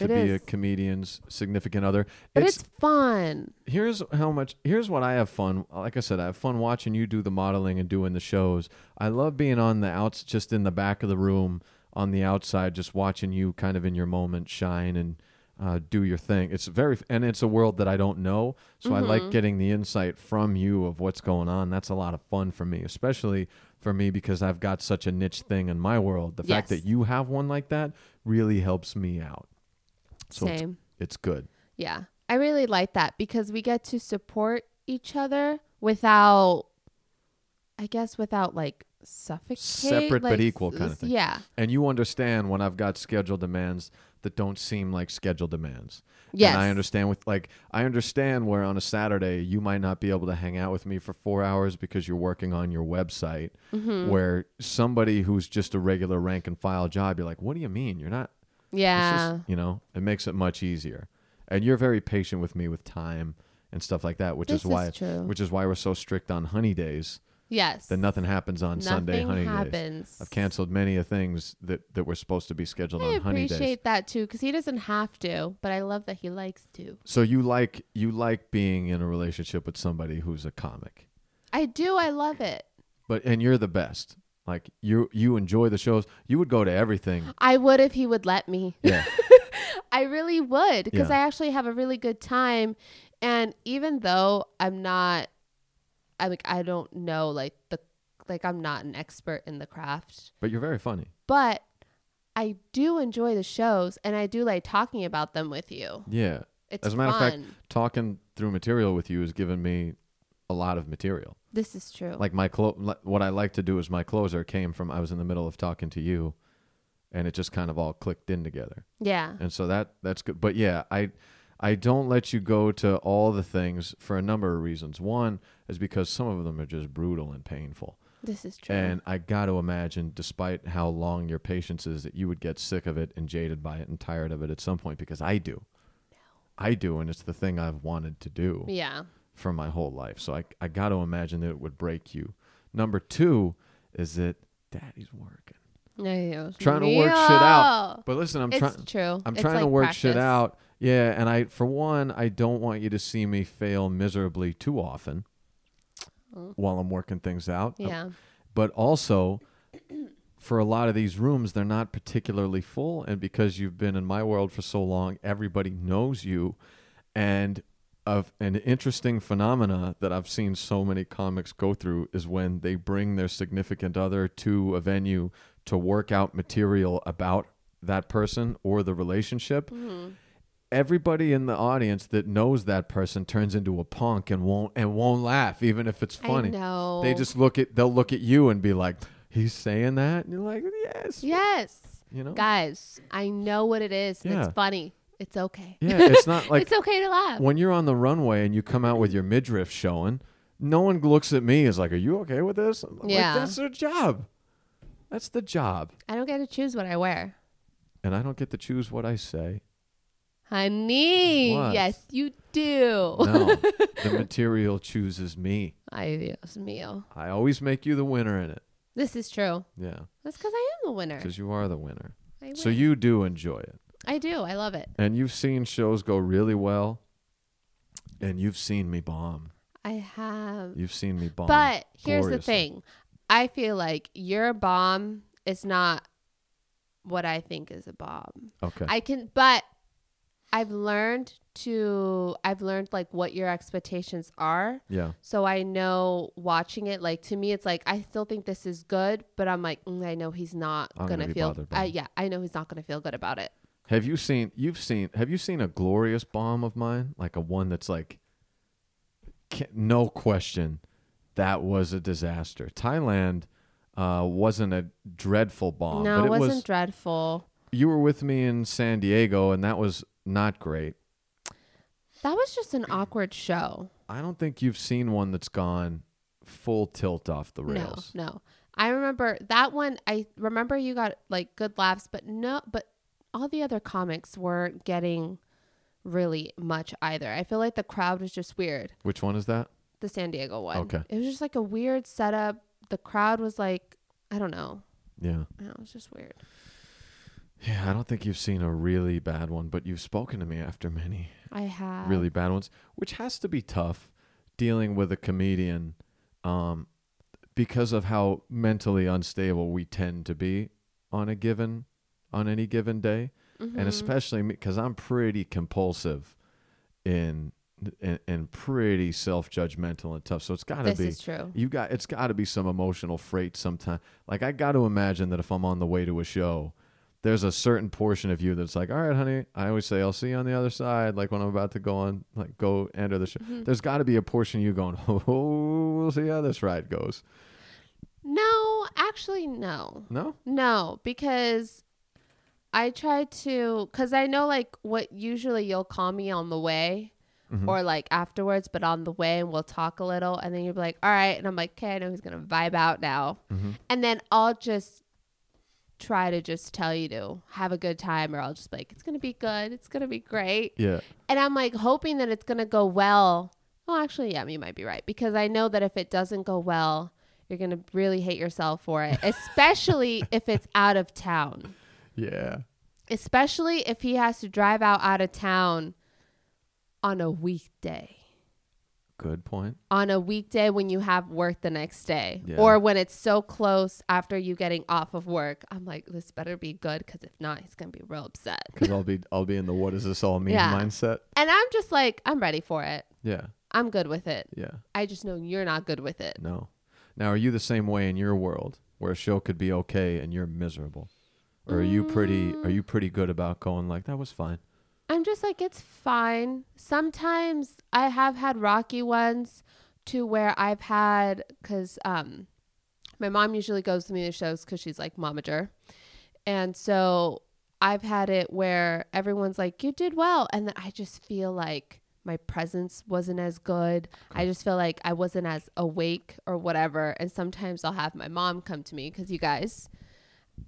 to It be a comedian's significant other. But it's, fun. here's how much here's what I have fun. Like I said, I have fun watching you do the modeling and doing the shows. I love being on the outs, just in the back of the room on the outside, just watching you kind of in your moment shine and uh, do your thing. It's very and it's a world that I don't know, so I like Mhm. getting the insight from you of what's going on. That's a lot of fun for me, especially for me because I've got such a niche thing in my world. The fact that you have one like that really helps me out. So it's, Same. it's good. Yeah. I really like that because we get to support each other without, I guess, without like suffocate. Separate but equal kind of thing. Yeah. And you understand when I've got schedule demands that don't seem like schedule demands. Yes. And I understand with like I understand where on a Saturday you might not be able to hang out with me for 4 hours because you're working on your website Mm-hmm. where somebody who's just a regular rank and file job you're like, "What do you mean? You're not Yeah. just, you know, it makes it much easier. And you're very patient with me with time and stuff like that, which This is why is which is why we're so strict on honey days. Yes. Then nothing happens on Sunday Nothing honey days. happens. I've canceled many of things that, that were supposed to be scheduled I on honey days. appreciate that too because he doesn't have to, but I love that he likes to. So you like you like being in a relationship with somebody who's a comic. I do. I love it. But and you're the best. Like you you enjoy the shows. You would go to everything. I would if he would let me. Yeah. I really would because Yeah. I actually have a really good time. And even though I'm not, I like I don't know like the like I'm not an expert in the craft, but you're very funny. but I do enjoy the shows and I do like talking about them with you. Yeah. It's As a matter fun. of fact, talking through material with you has given me a lot of material. this is true. Like my clo- what I like to do is my closer came from I was in the middle of talking to you and it just kind of all clicked in together. yeah, and so that that's good but yeah i i don't let you go to all the things for a number of reasons one is because some of them are just brutal and painful this is true. and i got to imagine despite how long your patience is that you would get sick of it and jaded by it and tired of it at some point because i do No. i do and it's the thing i've wanted to do yeah, for my whole life so i, I got to imagine that it would break you number two is that daddy's working Yeah, trying to work shit out but listen i'm It's trying true. I'm It's trying to like work shit practice. out. Yeah, and I for one, I don't want you to see me fail miserably too often Mm. while I'm working things out. Yeah, But also for a lot of these rooms, they're not particularly full and because you've been in my world for so long, everybody knows you and of an interesting phenomena that I've seen so many comics go through is when they bring their significant other to a venue to work out material about that person or the relationship. Mm-hmm. Everybody in the audience that knows that person turns into a punk and won't and won't laugh even if it's funny. I know. They just look at they'll look at you and be like, "He's saying that," and you're like, "Yes." yes, You know. guys. I know what it is. and Yeah. It's funny. It's okay. Yeah, it's not like it's okay to laugh. when you're on the runway and you come out with your midriff showing, no one looks at me as like, "Are you okay with this?" I'm like, Yeah. that's their job. That's the job, I don't get to choose what I wear. and I don't get to choose what I say. Honey, What? yes, you do. No, the material chooses me. Ay, Dios mío. I always make you the winner in it. This is true. Yeah, That's because I am the winner. because you are the winner. I, So you do enjoy it, I do. I love it. and you've seen shows go really well, and you've seen me bomb. I have. You've seen me bomb. But here's the gloriously. thing. I feel like your bomb is not what I think is a bomb. Okay. I can but I've learned to I've learned like what your expectations are. yeah. So I know watching it like to me it's like I still think this is good, but I'm like mm, I know he's not I'm gonna to feel yeah, I know he's not going to feel good about it. Have you seen? You've seen? Have you seen a glorious bomb of mine? Like a one that's like, no question, that was a disaster. Thailand uh, wasn't a dreadful bomb, no, but it it wasn't was. dreadful. You were with me in San Diego, and that was not great. That was just an awkward show. I don't think you've seen one that's gone full tilt off the rails. no. I remember that one. I remember you got like good laughs, but no, but all the other comics weren't getting really much either. I feel like the crowd was just weird. Which one is that? The San Diego one. Okay. It was just like a weird setup. The crowd was like, I don't know. Yeah. It was just weird. Yeah, I don't think you've seen a really bad one, but you've spoken to me after many. I have really bad ones, which has to be tough dealing with a comedian um, because of how mentally unstable we tend to be on a given on any given day, Mm-hmm. and especially because I'm pretty compulsive in and, and pretty self-judgmental and tough. So it's got to This be is true. you got it's got to be some emotional freight sometime. Like I got to imagine that if I'm on the way to a show, there's a certain portion of you that's like, all right, honey. I always say, I'll see you on the other side. Like when I'm about to go on, like go enter the show. Mm-hmm. There's got to be a portion of you going, oh, we'll see how this ride goes. No, actually, no. No, No, because I try to, because I know like what usually you'll call me on the way Mhm. or like afterwards, but on the way and we'll talk a little. And then you'll be like, all right. And I'm like, okay, I know he's going to vibe out now. Mhm. And then I'll just try to just tell you to have a good time or I'll just be like, it's going to be good. It's going to be great. yeah, And I'm like hoping that it's going to go well. Well, actually, yeah, you might be right because I know that if it doesn't go well, you're going to really hate yourself for it, especially if it's out of town. yeah. Especially if he has to drive out out of town on a weekday. Good point. On a weekday when you have work the next day, Yeah. or when it's so close after you getting off of work, I'm like, this better be good because if not, he's gonna be real upset. Because I'll be I'll be in the what does this all mean Yeah. mindset. And I'm just like, I'm ready for it. Yeah, I'm good with it. yeah. I just know you're not good with it. No. Now, are you the same way in your world where a show could be okay and you're miserable, or are you pretty are mm. you pretty good about going like that was fine? I'm just like, it's fine. Sometimes I have had rocky ones to where I've had, because um, my mom usually goes to me to shows because she's like momager. And so I've had it where everyone's like, you did well. And then I just feel like my presence wasn't as good. I just feel like I wasn't as awake or whatever. And sometimes I'll have my mom come to me because you guys,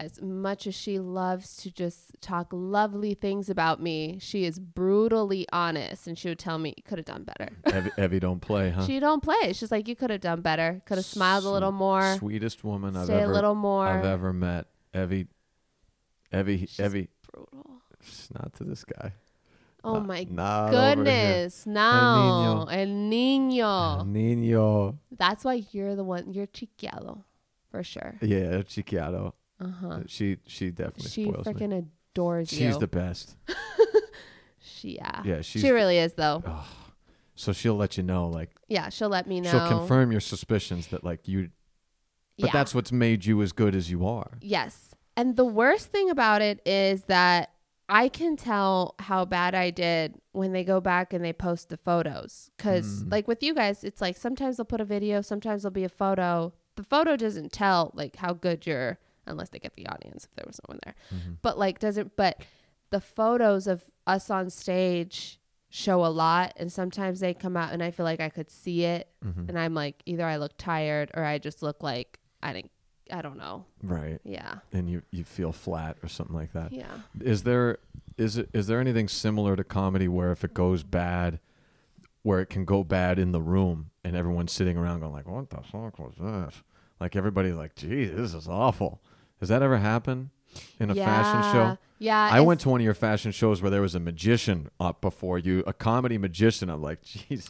as much as she loves to just talk lovely things about me, she is brutally honest and she would tell me you could have done better. Evie, Evie don't play, huh? She don't play. She's like you could have done better. Could have smiled a little more. Sweetest woman I've ever a little more. I've ever met. Evie, Evie, She's Evie. brutal. It's not to this guy. Oh Not- my not over here. goodness. No. El niño. El Niño. That's why you're the one you're chiqueado. For sure. Yeah, Chiqueado. Uh-huh. She she definitely She spoils me. freaking adores you. She's the best. she yeah. Yeah, she's she really is though. so she'll let you know like Yeah, she'll let me know. she'll confirm your suspicions that like you but Yeah. that's what's made you as good as you are. Yes. And the worst thing about it is that I can tell how bad I did when they go back and they post the photos. Because, Mm. like with you guys, it's like sometimes they'll put a video, sometimes there'll be a photo. The photo doesn't tell like how good you're, unless they get the audience if there was no one there. Mm-hmm. But, like, doesn't, but the photos of us on stage show a lot. And sometimes they come out and I feel like I could see it. Mm-hmm. And I'm like, either I look tired or I just look like I didn't, I don't know. Right. Yeah. And you you feel flat or something like that. Yeah. Is there is it is there anything similar to comedy where if it goes bad where it can go bad in the room and everyone's sitting around going like what the fuck was this? Like everybody like gee this is awful. Has that ever happened in a fashion show? Yeah. I went to one of your fashion shows where there was a magician up before you, a comedy magician. I'm like, Jesus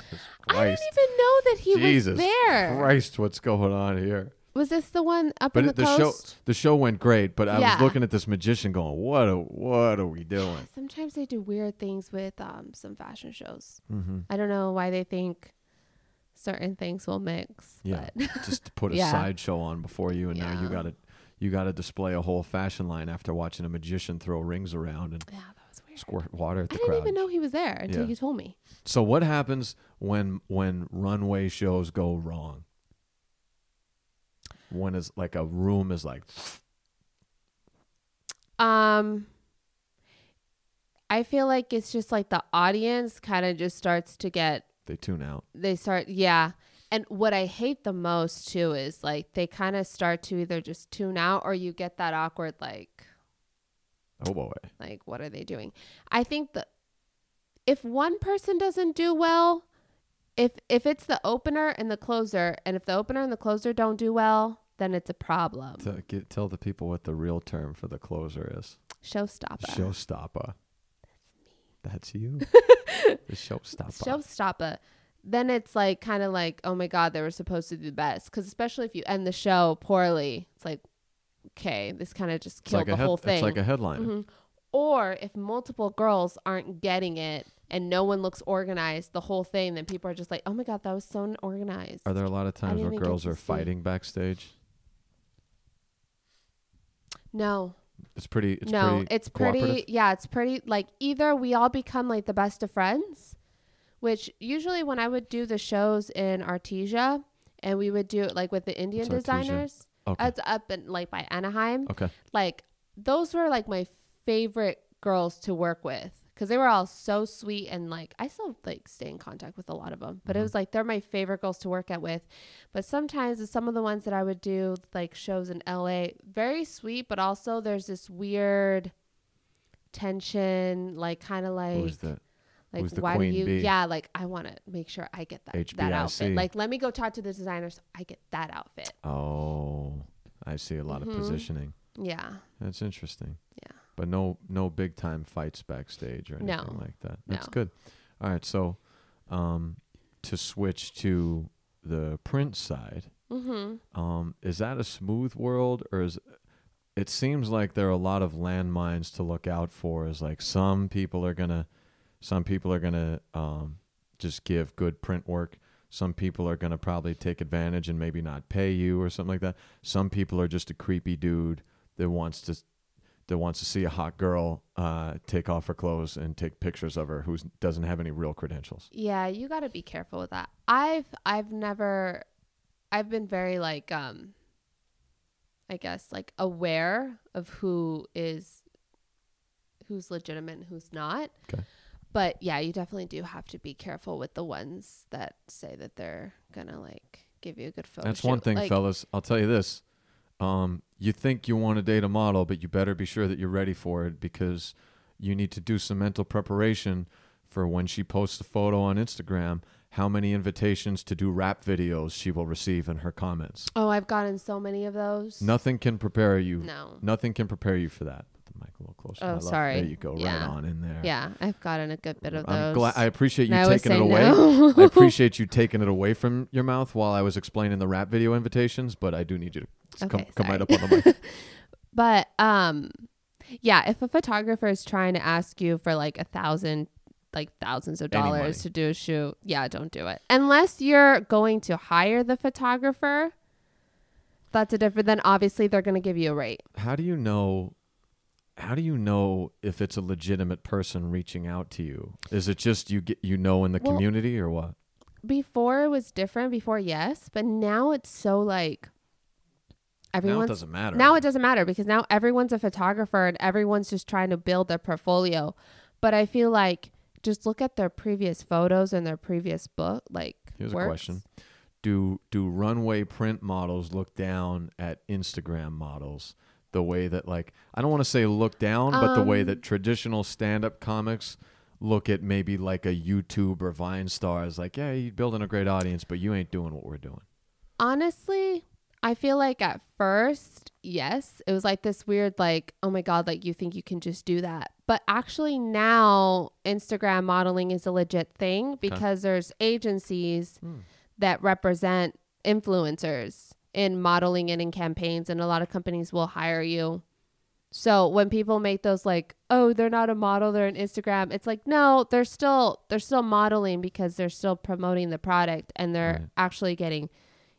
Christ. I didn't even know that he Jesus was there. Christ, what's going on here? Was this the one up But in it, the, the show the show went great, but I Yeah. was looking at this magician going, What are what are we doing? Sometimes they do weird things with um, some fashion shows. Mm-hmm. I don't know why they think certain things will mix. Yeah. But Just to put a Yeah. sideshow on before you and now you gotta you gotta display a whole fashion line after watching a magician throw rings around and yeah, that was weird. squirt water at I the didn't crowd. even know he was there until Yeah. you told me. So what happens when when runway shows go wrong? When is like a room is like Um, I feel like it's just like the audience kind of just starts to get they tune out. they start yeah and what i hate the most too is like they kind of start to either just tune out or you get that awkward like Oh boy. like what are they doing i think that if one person doesn't do well if if it's the opener and the closer and if the opener and the closer don't do well then it's a problem To get, tell the people what the real term for the closer is. showstopper Showstopper. That's you. the showstopper. showstopper then it's like kind of like oh my god they were supposed to do the best because especially if you end the show poorly it's like okay this kind of just killed like the head, whole thing It's like a headliner. Mhm. or if multiple girls aren't getting it and no one looks organized the whole thing then people are just like oh my god that was so unorganized Are there a lot of times where girls are fighting backstage? no It's pretty. It's no, pretty it's pretty. Yeah, it's pretty. Like either we all become like the best of friends, which usually when I would do the shows in Artesia, and we would do it like with the Indian What's designers. Okay. It's up in like by Anaheim. okay. Like those were like my favorite girls to work with because they were all so sweet and like I still like stay in contact with a lot of them. But it Mhm. was like they're my favorite girls to work at with. But sometimes some of the ones that I would do like shows in LA, very sweet, but also there's this weird tension, like kind of like Who's the like who's why do you bee? yeah like I want to make sure I get that that outfit. Like let me go talk to the designer so I get that outfit. Oh, I see a lot Mhm. of positioning. Yeah. That's interesting. Yeah. But no no big time fights backstage or anything No. like that. That's No. good. All right, so um to switch to the print side, Mhm. um is that a smooth world or is it seems like there are a lot of landmines to look out for is like some people are going to some people are going to um just give good print work some people are going to probably take advantage and maybe not pay you or something like that some people are just a creepy dude that wants to that wants to see a hot girl uh, take off her clothes and take pictures of her who doesn't have any real credentials Yeah, you got to be careful with that. I've I've never I've been very like um I guess like aware of who is who's legitimate and who's not. Okay. But yeah, you definitely do have to be careful with the ones that say that they're going to like give you a good photo. That's one thing, Like, fellas. I'll tell you this. Um, you think you want to date a model, but you better be sure that you're ready for it because you need to do some mental preparation for when she posts a photo on Instagram, how many invitations to do rap videos she will receive in her comments. Oh, I've gotten so many of those. Nothing can prepare you. No. Nothing can prepare you for that. Mic a little closer. Oh, I love- sorry. There you go. Right on in there. Yeah, I've gotten a good bit of those. I'm glad. I appreciate you And taking it away. no. I appreciate you taking it away from your mouth while I was explaining the rap video invitations, but I do need you to come, Okay, come right up on the mic. But um yeah, if a photographer is trying to ask you for like a thousand like thousands of dollars to do a shoot, yeah, don't do it. Unless you're going to hire the photographer. That's a different then obviously they're gonna give you a rate. how do you know how do you know if it's a legitimate person reaching out to you? Is it just you get you know in the Well, community or what? Before it was different, before yes, but now it's so like now it everyone's doesn't matter. Now it doesn't matter because now everyone's a photographer and everyone's just trying to build their portfolio. But I feel like just look at their previous photos and their previous book like here's works. a question. Do do runway print models look down at instagram models the way that like i don't want to say look down but the way Um, that traditional stand-up comics look at maybe like a youtube or vine stars like yeah you're building a great audience but you ain't doing what we're doing Honestly, I feel like at first, yes, it was like this weird like, oh my god, like you think you can just do that. But actually now Instagram modeling is a legit thing because there's agencies Hmm. that represent influencers in modeling and in campaigns and a lot of companies will hire you. So when people make those like, oh, they're not a model, they're an Instagram, it's like, no, they're still they're still modeling because they're still promoting the product and they're Right. actually getting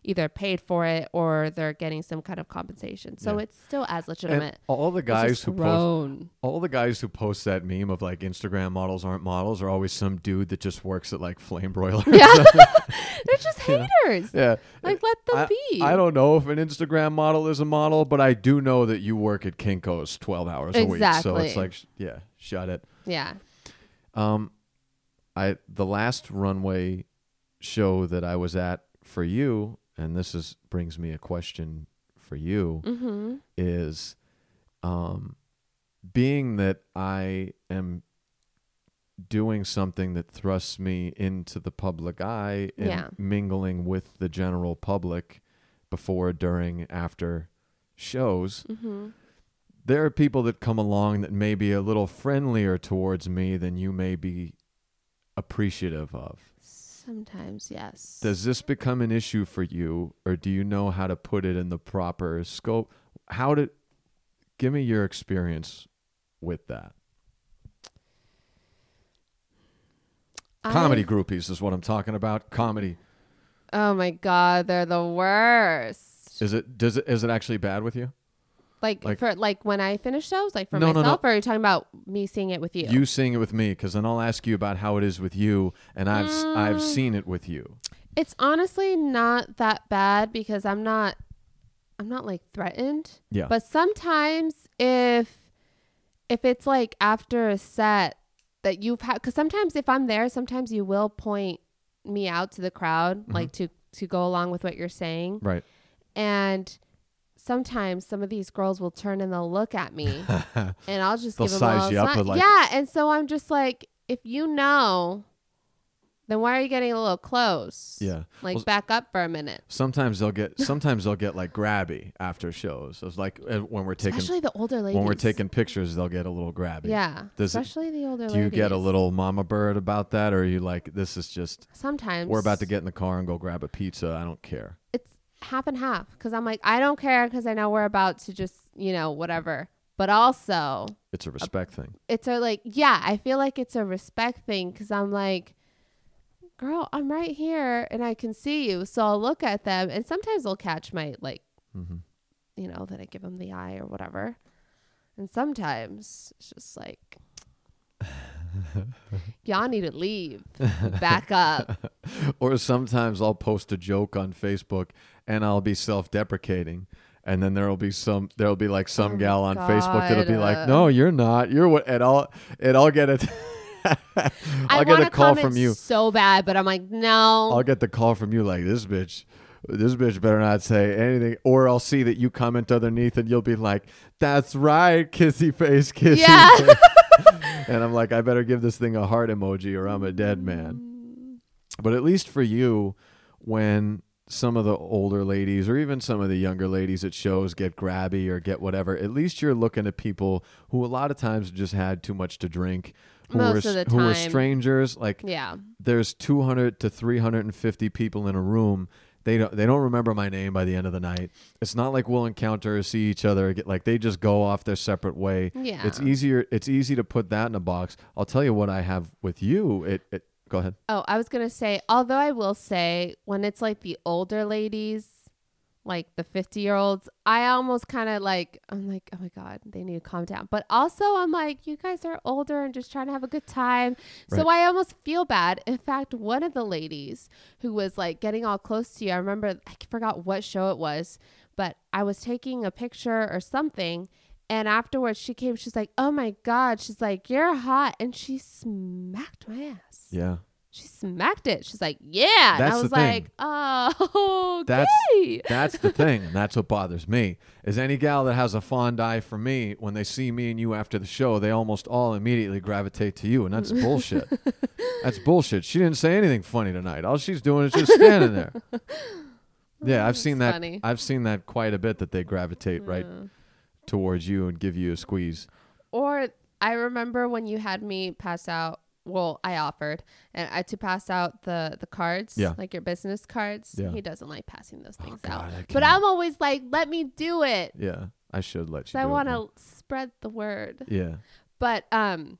either paid for it or they're getting some kind of compensation. So Yeah. it's still as and legitimate. all the guys who post all the guys who post that meme of like Instagram models aren't models are always some dude that just works at like flame broilers. Yeah. they're just haters. yeah. Like let them be. I don't know if an Instagram model is a model, but I do know that you work at Kinko's 12 hours a week. So it's like, sh- yeah, shut it. Yeah. Um, I the last runway show that I was at for you, and this is brings me a question for you Mm-hmm. is, um, being that I am doing something that thrusts me into the public eye and Yeah. mingling with the general public before, during, after shows Mm-hmm. there are people that come along that may be a little friendlier towards me than you may be appreciative of. Sometimes, yes. Does this become an issue for you, or do you know how to put it in the proper scope? How did give me your experience with that? Comedy I- groupies is what I'm talking about. Comedy Oh my god, they're the worst. is it? Does it? Is it actually bad with you? Like, Like- for like when I finish shows, like for No, no, no. myself, or are you talking about me seeing it with you? You seeing it with me, because then I'll ask you about how it is with you, and I've s I've Mm. seen it with you. It's honestly not that bad because I'm not I'm not like threatened. Yeah. But sometimes if if it's like after a set that you've had cuz sometimes if I'm there, sometimes you will point me out to the crowd Mm-hmm. like to to go along with what you're saying. right. And sometimes some of these girls will turn and they'll look at me and I'll just give them size a little you up with, like- yeah, and so I'm just like, if you know, then why are you getting a little close? Yeah. like Well, back up for a minute. Sometimes they'll get sometimes they'll get like grabby after shows. It's like uh, when we're taking Especially the older ladies. when we're taking pictures, they'll get a little grabby. yeah, Does it- especially the older ladies. Do you ladies. get a little mama bird about that, or are you like, this is just Sometimes we're about to get in the car and go grab a pizza? I don't care. Half and half because I'm like, I don't care because I know we're about to just you know whatever. But also, It's a respect thing. it's a like yeah i feel like it's a respect thing because i'm like girl i'm right here and i can see you so i'll look at them. And sometimes they'll catch my like hmm you know that i give them the eye or whatever. And sometimes it's just like y'all need to leave. Back up. Or sometimes I'll post a joke on Facebook and I'll be self-deprecating. And then there'll be some, there'll be like some Oh gal on Facebook that'll be like. "No, you're not. You're what?" And I'll, and I'll get it. i I'll get want a to call from you. so bad but i'm like no I'll get the call from you like this bitch. This bitch better not say anything, or I'll see that you comment underneath, and you'll be like, "That's right, kissy face, kissy." Yeah. face." and I'm like, I better give this thing a heart emoji, or I'm a dead man. But at least for you, when some of the older ladies, or even some of the younger ladies at shows, get grabby or get whatever, at least you're looking at people who a lot of times just had too much to drink, who Most were of the who were strangers, like yeah. there's 200 to 350 people in a room. They don't they don't remember my name by the end of the night. It's not like we'll encounter or see each other get like they just go off their separate way. Yeah. It's easier it's easy to put that in a box. I'll tell you what i have with you it, it go ahead Oh, I was gonna say, although I will say, when it's like the older ladies, like the fifty-year-olds, I almost kind of like, I'm like, oh my god, they need to calm down. But also, I'm like, you guys are older and just trying to have a good time, so I almost feel bad. In fact, one of the ladies who was like getting all close to you, I remember, I forgot what show it was, but I was taking a picture or something. And afterwards, she came. She's like, "Oh my god!" She's like, "You're hot," and she smacked my ass. yeah She smacked it. She's like, yeah. and That's I the was like, oh, That's- okay. that's the thing and that's what bothers me is any gal that has a fond eye for me when they see me and you after the show they almost all immediately gravitate to you and that's bullshit that's bullshit she didn't say anything funny tonight all she's doing is just standing there yeah i've seen That's that funny. i've seen that quite a bit that they gravitate right Yeah. Towards you and give you a squeeze Or I remember when you had me pass out. Well, I offered and I to pass out the the cards, Yeah. like your business cards. Yeah. He doesn't like passing those things God, out. But. I'm always like, let me do it. yeah i should let you I want to spread the word. yeah But um,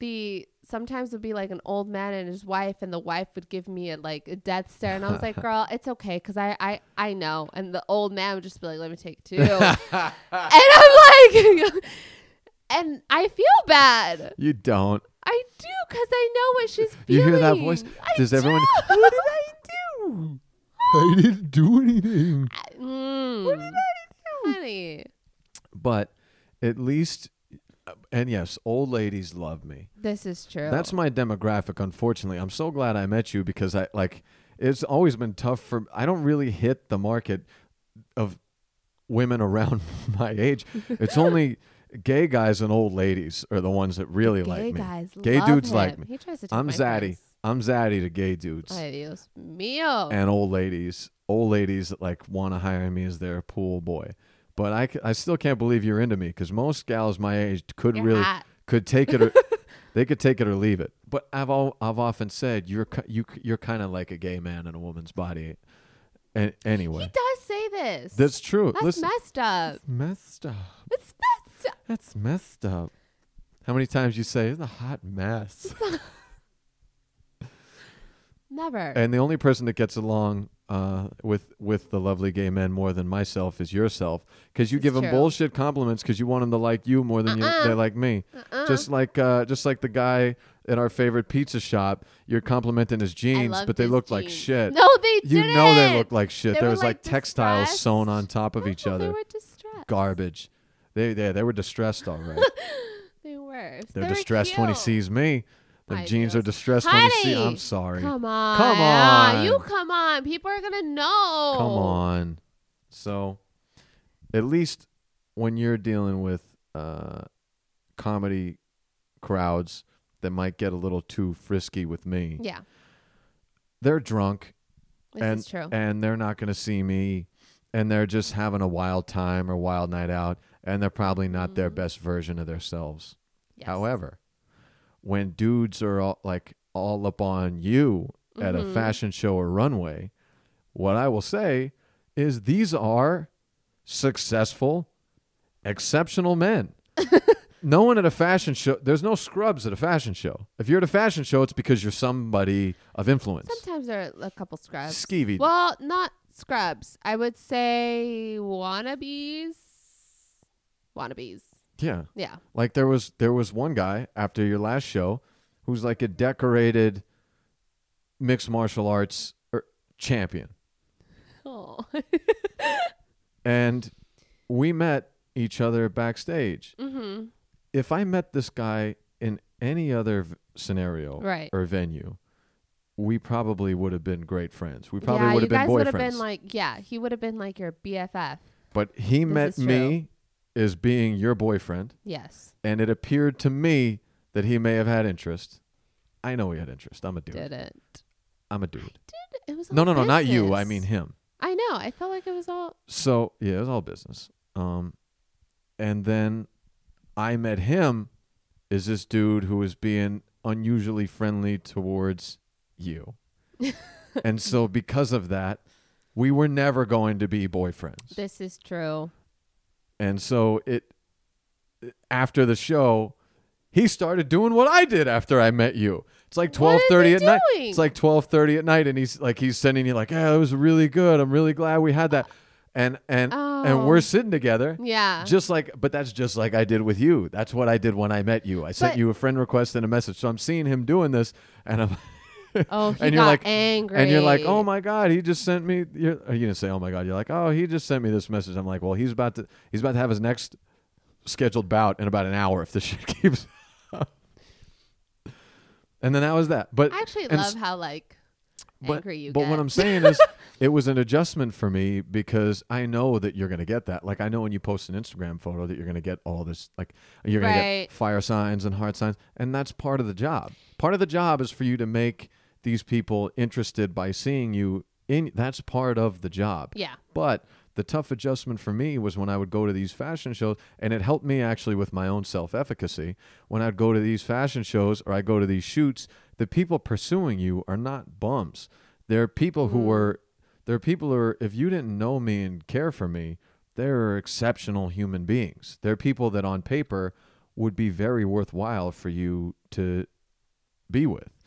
the sometimes it would be like an old man and his wife, and the wife would give me a like a death stare, and I was like, "Girl, it's okay, cause I I I know." And the old man would just be like, "Let me take two. and I'm like, and I feel bad. you don't I do, cause I know what she's you hear that voice I does do. everyone what did i do i didn't do anything Mm. What did I do, honey? but at least Uh, and yes old ladies love me This is true. that's my demographic unfortunately i'm so glad i met you because i like it's always been tough for i don't really hit the market of women around my age it's only gay guys and old ladies are the ones that really gay like me guys. Gay dudes him. like me. He tries to i'm zaddy friends. i'm zaddy to gay dudes Ay, Dios mío. and old ladies, old ladies that like want to hire me as their pool boy. But I, I still can't believe you're into me because most gals my age could You're really hot. could take it or they could take it or leave it. But I've all, I've often said you're you you're kind of like a gay man in a woman's body. And anyway, He does say this. that's true. That's Listen, messed up. messed up. It's messed up. That's messed up. How many times you say it's a hot mess? Never. and the only person that gets along uh, with with the lovely gay men more than myself is yourself because you It's give them bullshit compliments because you want them to like you more than Uh-uh. you, they like me. Uh-uh. Just like uh, just like the guy at our favorite pizza shop, you're complimenting his jeans, but they his looked like shit. No, they you didn't. know they look like shit. They there was like, like, textiles distressed. sewn on top of each other. They were distressed. Garbage. They they they were distressed all right. They were. They're They were distressed when he sees me. The I jeans know. are distressed when he see. Honey, I'm sorry. Come on. Come on. You come on. People are going to know. Come on. So, at least when you're dealing with uh, comedy crowds that might get a little too frisky with me, Yeah. they're drunk This and is true. and they're not going to see me, and they're just having a wild time or wild night out, and they're probably not their Mhm. best version of themselves. Yes. However, when dudes are all, like all up on you at a Mhm. fashion show or runway, what I will say is these are successful, exceptional men. no one at a fashion show, there's no scrubs at a fashion show. If you're at a fashion show, it's because you're somebody of influence. Sometimes there are a couple scrubs. Skeevy. Well, not scrubs. I would say wannabes. Wannabes. Yeah. Yeah. Like there was there was one guy after your last show who's like a decorated mixed martial arts er, champion. Oh. and we met each other backstage. mm-hmm. If I met this guy in any other v- scenario Right. or venue, we probably would have been great friends. We probably yeah, would have been guys would have been like, yeah, he would have been like your BFF. but he met is true. me as being your boyfriend, Yes. and it appeared to me that he may have had interest. I know he had interest. I'm a dude. Didn't. I'm a dude. Did it was all No, no, no, not you. I mean him. I know. I felt like it was all. So yeah, it was all business. Um, and then I met him Is this dude who was being unusually friendly towards you, and so because of that, we were never going to be boyfriends. This is true. And so it after the show, he started doing what I did after I met you. It's like twelve thirty at night. It's like twelve thirty at night, and he's like he's sending you like, "Yeah, it was really good. I'm really glad we had that." And and and Oh. we're sitting together, Yeah. just like, but that's just like I did with you. That's what I did when I met you. I sent But- you a friend request and a message. So I'm seeing him doing this, and I'm. oh, and you're like- angry. And you're like, oh my god, he just sent me. You're, oh, you didn't say, oh my god. You're like, oh, he just sent me this message. I'm like, well, he's about to he's about to have his next scheduled bout in about an hour if this shit keeps. up. and then that was that. But I actually love s- how like but, angry you but get. what I'm saying is, it was an adjustment for me because I know that you're gonna get that. Like I know when you post an Instagram photo that you're gonna get all this, like you're gonna Right. get fire signs and heart signs, and that's part of the job. Part of the job is for you to make these people interested by seeing you in. That's part of the job. yeah. But the tough adjustment for me was when I would go to these fashion shows, and it helped me actually with my own self efficacy. When I'd go to these fashion shows or I go to these shoots, the people pursuing you are not bums. They're people who mm. were, they're people who are, if you didn't know me and care for me, they're exceptional human beings. They're people that on paper would be very worthwhile for you to be with,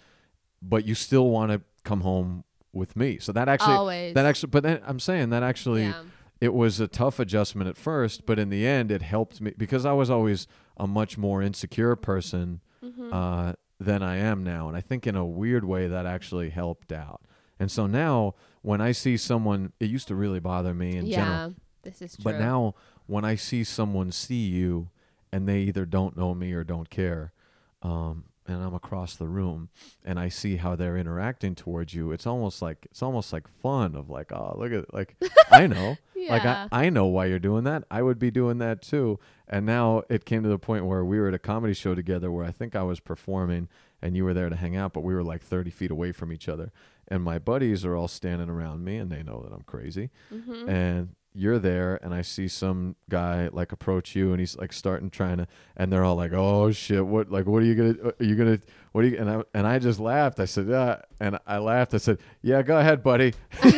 but you still want to come home with me. So that actually, Always. that actually, but then I'm saying that actually, yeah. it was a tough adjustment at first, but in the end, it helped me because I was always a much more insecure person Mm-hmm. uh, than I am now, and I think in a weird way that actually helped out. And so now, when I see someone, it used to really bother me in yeah. general, This is true. but now when I see someone see you and they either don't know me or don't care, um, and I'm across the room and I see how they're interacting towards you, it's almost like it's almost like fun of like, oh, look at like I know. Like I, I know why you're doing that. I would be doing that too. And now it came to the point where we were at a comedy show together where I think I was performing and you were there to hang out, but we were like 30 feet away from each other. And my buddies are all standing around me and they know that I'm crazy. Mhm. And you're there and I see some guy like approach you and he's like starting trying to and they're all like, "Oh shit, what like what are you going to are you going to what are you and I and I just laughed. I said, "Yeah." And I laughed. I said, "Yeah, go ahead, buddy."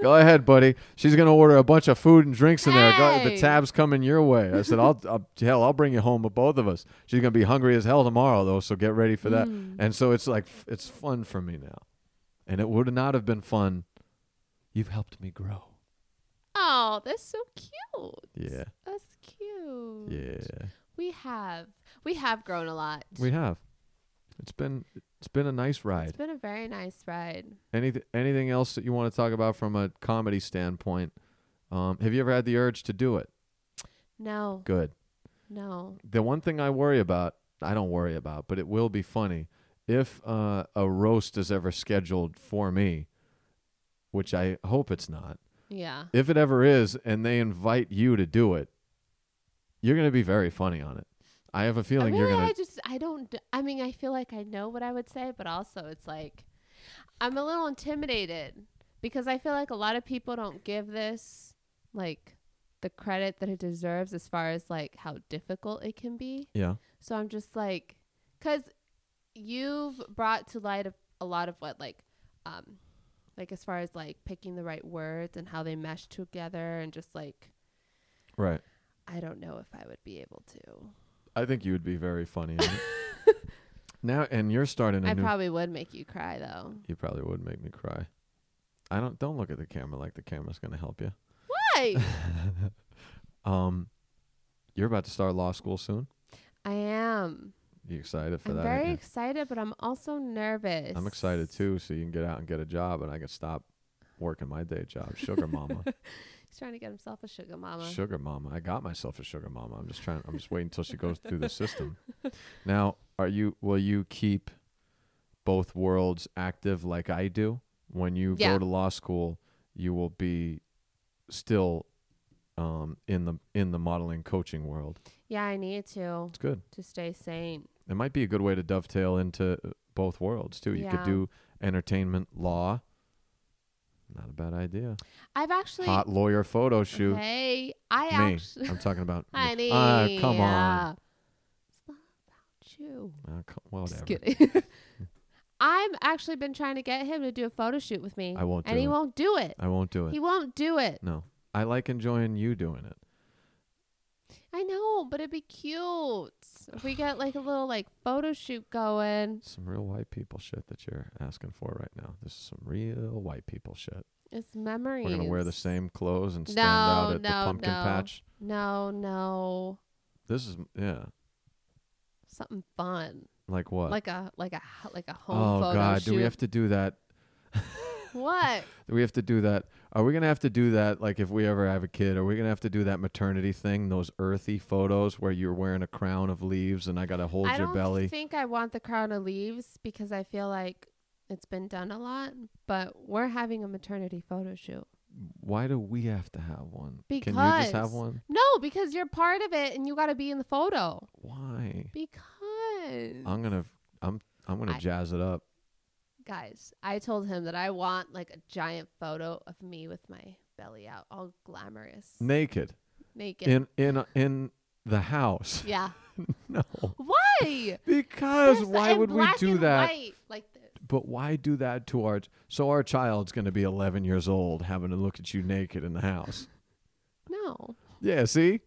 Go ahead, buddy. She's gonna order a bunch of food and drinks in there. Go, the tab's coming your way. I said, I'll, I'll hell, I'll bring you home with both of us. She's gonna be hungry as hell tomorrow, though. So get ready for that. Mm. And so it's like it's fun for me now, and it would not have been fun You've helped me grow. Oh, that's so cute. Yeah. That's cute. Yeah. We have we have grown a lot. We have. It's been it's been a nice ride. It's been a very nice ride. Anything anything else that you want to talk about from a comedy standpoint? Um, have you ever had the urge to do it? No, Good. no. The one thing I worry about, I don't worry about, but it will be funny if uh, a roast is ever scheduled for me, which I hope it's not. Yeah. If it ever is, and they invite you to do it, you're going to be very funny on it. I have a feeling really, you're gonna. I just I don't I mean I feel like I know what I would say, but also it's like I'm a little intimidated because I feel like a lot of people don't give this like the credit that it deserves as far as like how difficult it can be. Yeah. So I'm just like cuz you've brought to light of a lot of what like um like as far as like picking the right words and how they mesh together and just like Right. I don't know if I would be able to. I think you would be very funny. now, and you're starting a I new. probably would make you cry though. you probably would make me cry. I don't. Don't look at the camera like the camera's going to help you. Why? Um, you're about to start law school soon. I am. You excited for that? I'm that? very ain't you? excited, but I'm also nervous. I'm excited too, so you can get out and get a job, and I can stop working my day job. Sugar mama, He's trying to get himself a sugar mama. sugar mama. I got myself a sugar mama. I'm just trying. I'm just waiting until she goes through the system. Now, are you? Will you keep both worlds active like I do? When you Yeah. go to law school, you will be still um, in the in the modeling coaching world. Yeah, I need to It's good. to stay sane. It might be a good way to dovetail into uh, both worlds too. You could do entertainment law. Not a bad idea. I've actually. Hot lawyer photo shoot. Hey, I Me. actually. I'm talking about. Honey. Ah, come on. It's not about you. Ah, co- whatever. Just kidding. I've actually been trying to get him to do a photo shoot with me. I won't And do he it. won't do it. I won't do it. He won't do it. no. I like enjoying you doing it. I know, but it'd be cute if we get like a little like photo shoot going. Some real white people shit that you're asking for right now. This is some real white people shit. It's memories. We're gonna wear the same clothes and stand No, out at the no, pumpkin no. patch. No, no, This is yeah. something fun, Like what? like a like a like a home oh photo God, shoot. do we have to do that? what? Do we have to do that? Are we gonna have to do that? Like if we ever have a kid, are we gonna have to do that maternity thing? Those earthy photos where you're wearing a crown of leaves and I gotta hold your belly? I your don't belly. think I want the crown of leaves because I feel like it's been done a lot. But we're having a maternity photo shoot. Why do we have to have one? Because Can you just have one? No, because you're part of it and you got to be in the photo. Why? Because I'm gonna I'm I'm gonna I- jazz it up. Guys, I told him that I want like a giant photo of me with my belly out, all glamorous, Naked. naked. In in uh, in the house. yeah. no. Why? Because This- why would we do that? white, like this. But why do that to our so our child's going to be 11 years old having to look at you naked in the house? No, Yeah, see?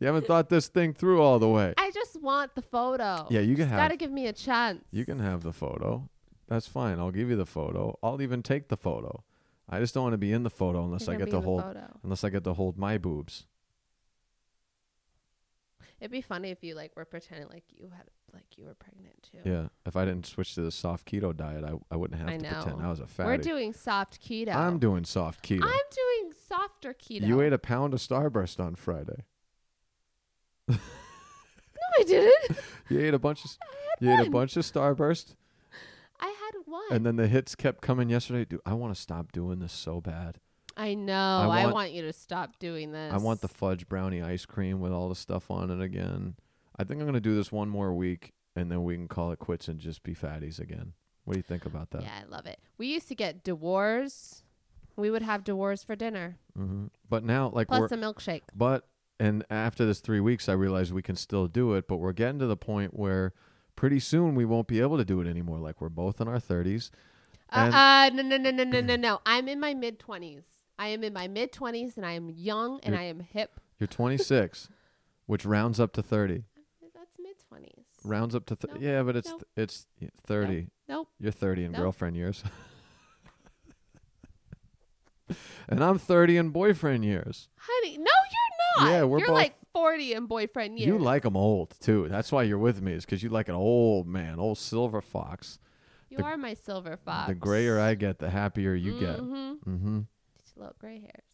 You haven't thought this thing through all the way. I just want the photo. Yeah, you can have- Gotta give me a chance. You can have the photo. That's fine. I'll give you the photo. I'll even take the photo. I just don't want to be in the photo unless I get to hold photo. unless I get to hold my boobs. It'd be funny if you like were pretending like you had like you were pregnant too. Yeah. If I didn't switch to the soft keto diet, I, I wouldn't have I to pretend know. I was a fatty. We're doing soft keto. I'm doing soft keto. I'm doing softer keto. You ate a pound of Starburst on Friday. no, I didn't. You ate a bunch of you ate a bunch of Starburst, I had and then the hits kept coming yesterday. Dude, I want to stop doing this so bad. I know. I want- want, you to stop doing this. I want the fudge brownie ice cream with all the stuff on it again. I think I'm gonna do this one more week, and then we can call it quits and just be fatties again. What do you think about that? Yeah, I love it. We used to get Dewars. We would have Dewars for dinner, hmm But now, like, plus a milkshake. but and after this three weeks, I realized we can still do it, but we're getting to the point where pretty soon we won't be able to do it anymore. Like we're both in our 30s. Uh, uh, no, no, no, no, no, no, no. I'm in my mid twenties. I am in my mid twenties, and I am young and You're- I am hip. You're 26, which rounds up to 30. That's mid twenties. Rounds up to th- Nope. yeah, but it's Nope. it's 30. Nope. You're 30 in Nope. girlfriend years. and I'm 30 in boyfriend years. Honey, no, you're not. Yeah, we're You're both- like 40 in boyfriend years. You like them old too. That's why you're with me, is because you like an old man, old silver fox. You the- are my silver fox. The grayer I get, the happier you get. Mm-hmm. Mm-hmm. Little gray hairs.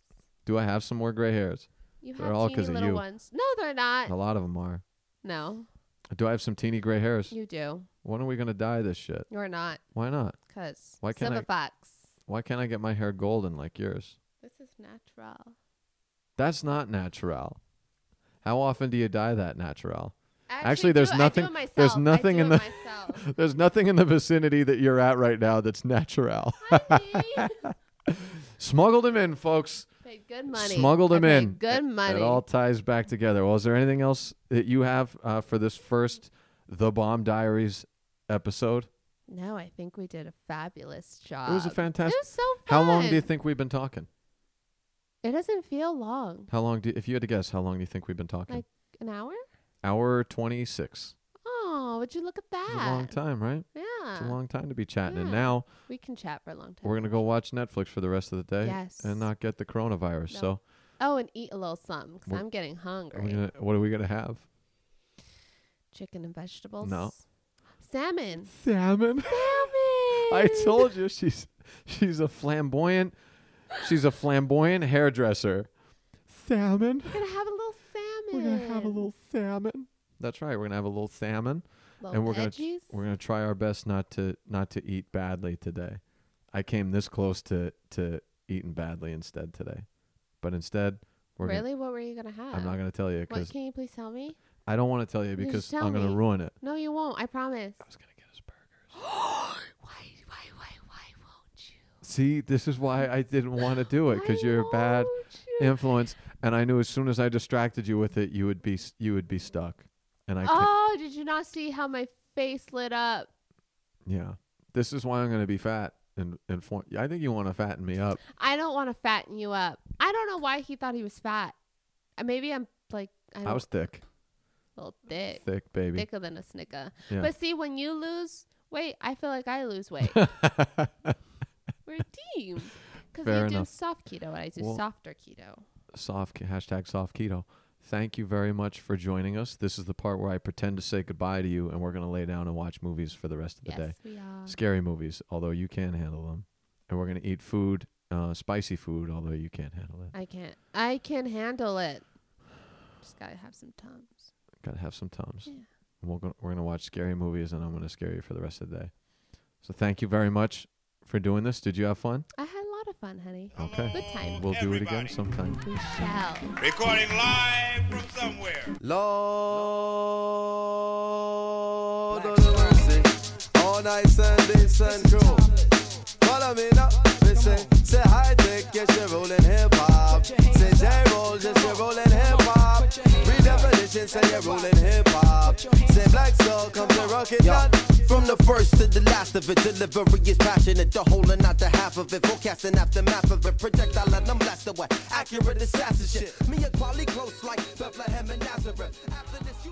Do I have some more gray hairs? You They're have all teeny 'cause of little you. ones. No, they're not. A lot of them are. No, Do I have some teeny gray hairs? you do. When are we gonna dye this shit? You're not. Why not? Cause Why can't silver fox. Why can't I get my hair golden like yours? This is natural. That's not natural. How often do you dye that natural? I Actually, there's it- I nothing- do it there's nothing in the- myself. There's nothing in the vicinity that you're at right now that's natural. Smuggled him in, folks. Paid good money. Smuggled him in. Good money. It all ties back together. Well, is there anything else that you have uh, for this first The Bomb Diaries episode? no, I think we did a fabulous job. It was a fantastic. It was so fun. How long do you think we've been talking? It doesn't feel long. How long do if you had to guess, how long do you think we've been talking? Like an hour? Hour 26. Oh, would you look at that? It's a long time, right? Yeah. It's a long time to be chatting. And now we can chat for a long time. we're going to go watch Netflix for the rest of the day Yes. and not get the coronavirus. No. So, Oh, and eat a little something because I'm getting hungry. gonna, what are we going to have? Chicken and vegetables. No. Salmon. Salmon. Salmon. I told you she's she's a flamboyant she's a flamboyant hairdresser. Salmon. We're gonna have a little salmon. We're gonna have a little salmon. That's right. We're gonna have a little salmon, Little and we're gonna veggies. we're gonna try our best not to not to eat badly today. I came this close to to eating badly instead today, but instead we're really? what were you gonna have? I'm not gonna tell you What? because Can you please tell me? I don't want to tell you because tell I'm gonna me. ruin it. No, you won't. I promise. I was gonna get us burgers. why? Why? Why? Why won't you? See, this is why I didn't want to do it because you're a bad you? influence, and I knew as soon as I distracted you with it, you would be you would be stuck, and I. Oh, did you not see how my face lit up? Yeah, this is why I'm going to be fat and and form. I think you want to fatten me up. I don't want to fatten you up. I don't know why he thought he was fat. Uh, Maybe I'm like I, I, was thick, a little thick, thick baby. thicker than a snicker. Yeah. But see, when you lose weight, I feel like I lose weight. We're a team. Because Fair you do enough. soft keto and I do Well- softer keto. soft hashtag soft keto. Thank you very much for joining us. This is the part where I pretend to say goodbye to you, and we're going to lay down and watch movies for the rest of the day. Yes, we are. Scary movies, although you can handle them, and we're going to eat food, uh, spicy food, although you can't handle it. I can't. I can handle it. Just gotta have some tums. Got to have some tums. Yeah. We're gonna, we're gonna watch scary movies, and I'm going to scare you for the rest of the day. So thank you very much for doing this. Did you have fun? I had a lot of fun, honey. Okay. Good time. We'll do it again sometime. We shall. Recording live from somewhere. Lord of the mercy, all night Sundays and crew. Follow me now, listen. Say high tech, yes you're rolling hip hop. Say J roll, yes you're rolling hip hop. Redefinition, say you're rolling hip hop. Say black soul, come to rock it down. From the first to the last of it, delivery is passionate. The whole and not the half of it. Forecasting aftermath of it. Projectile and I'm blast away. Accurate assassin shit. Me and quality close like Bethlehem and Nazareth. After this, you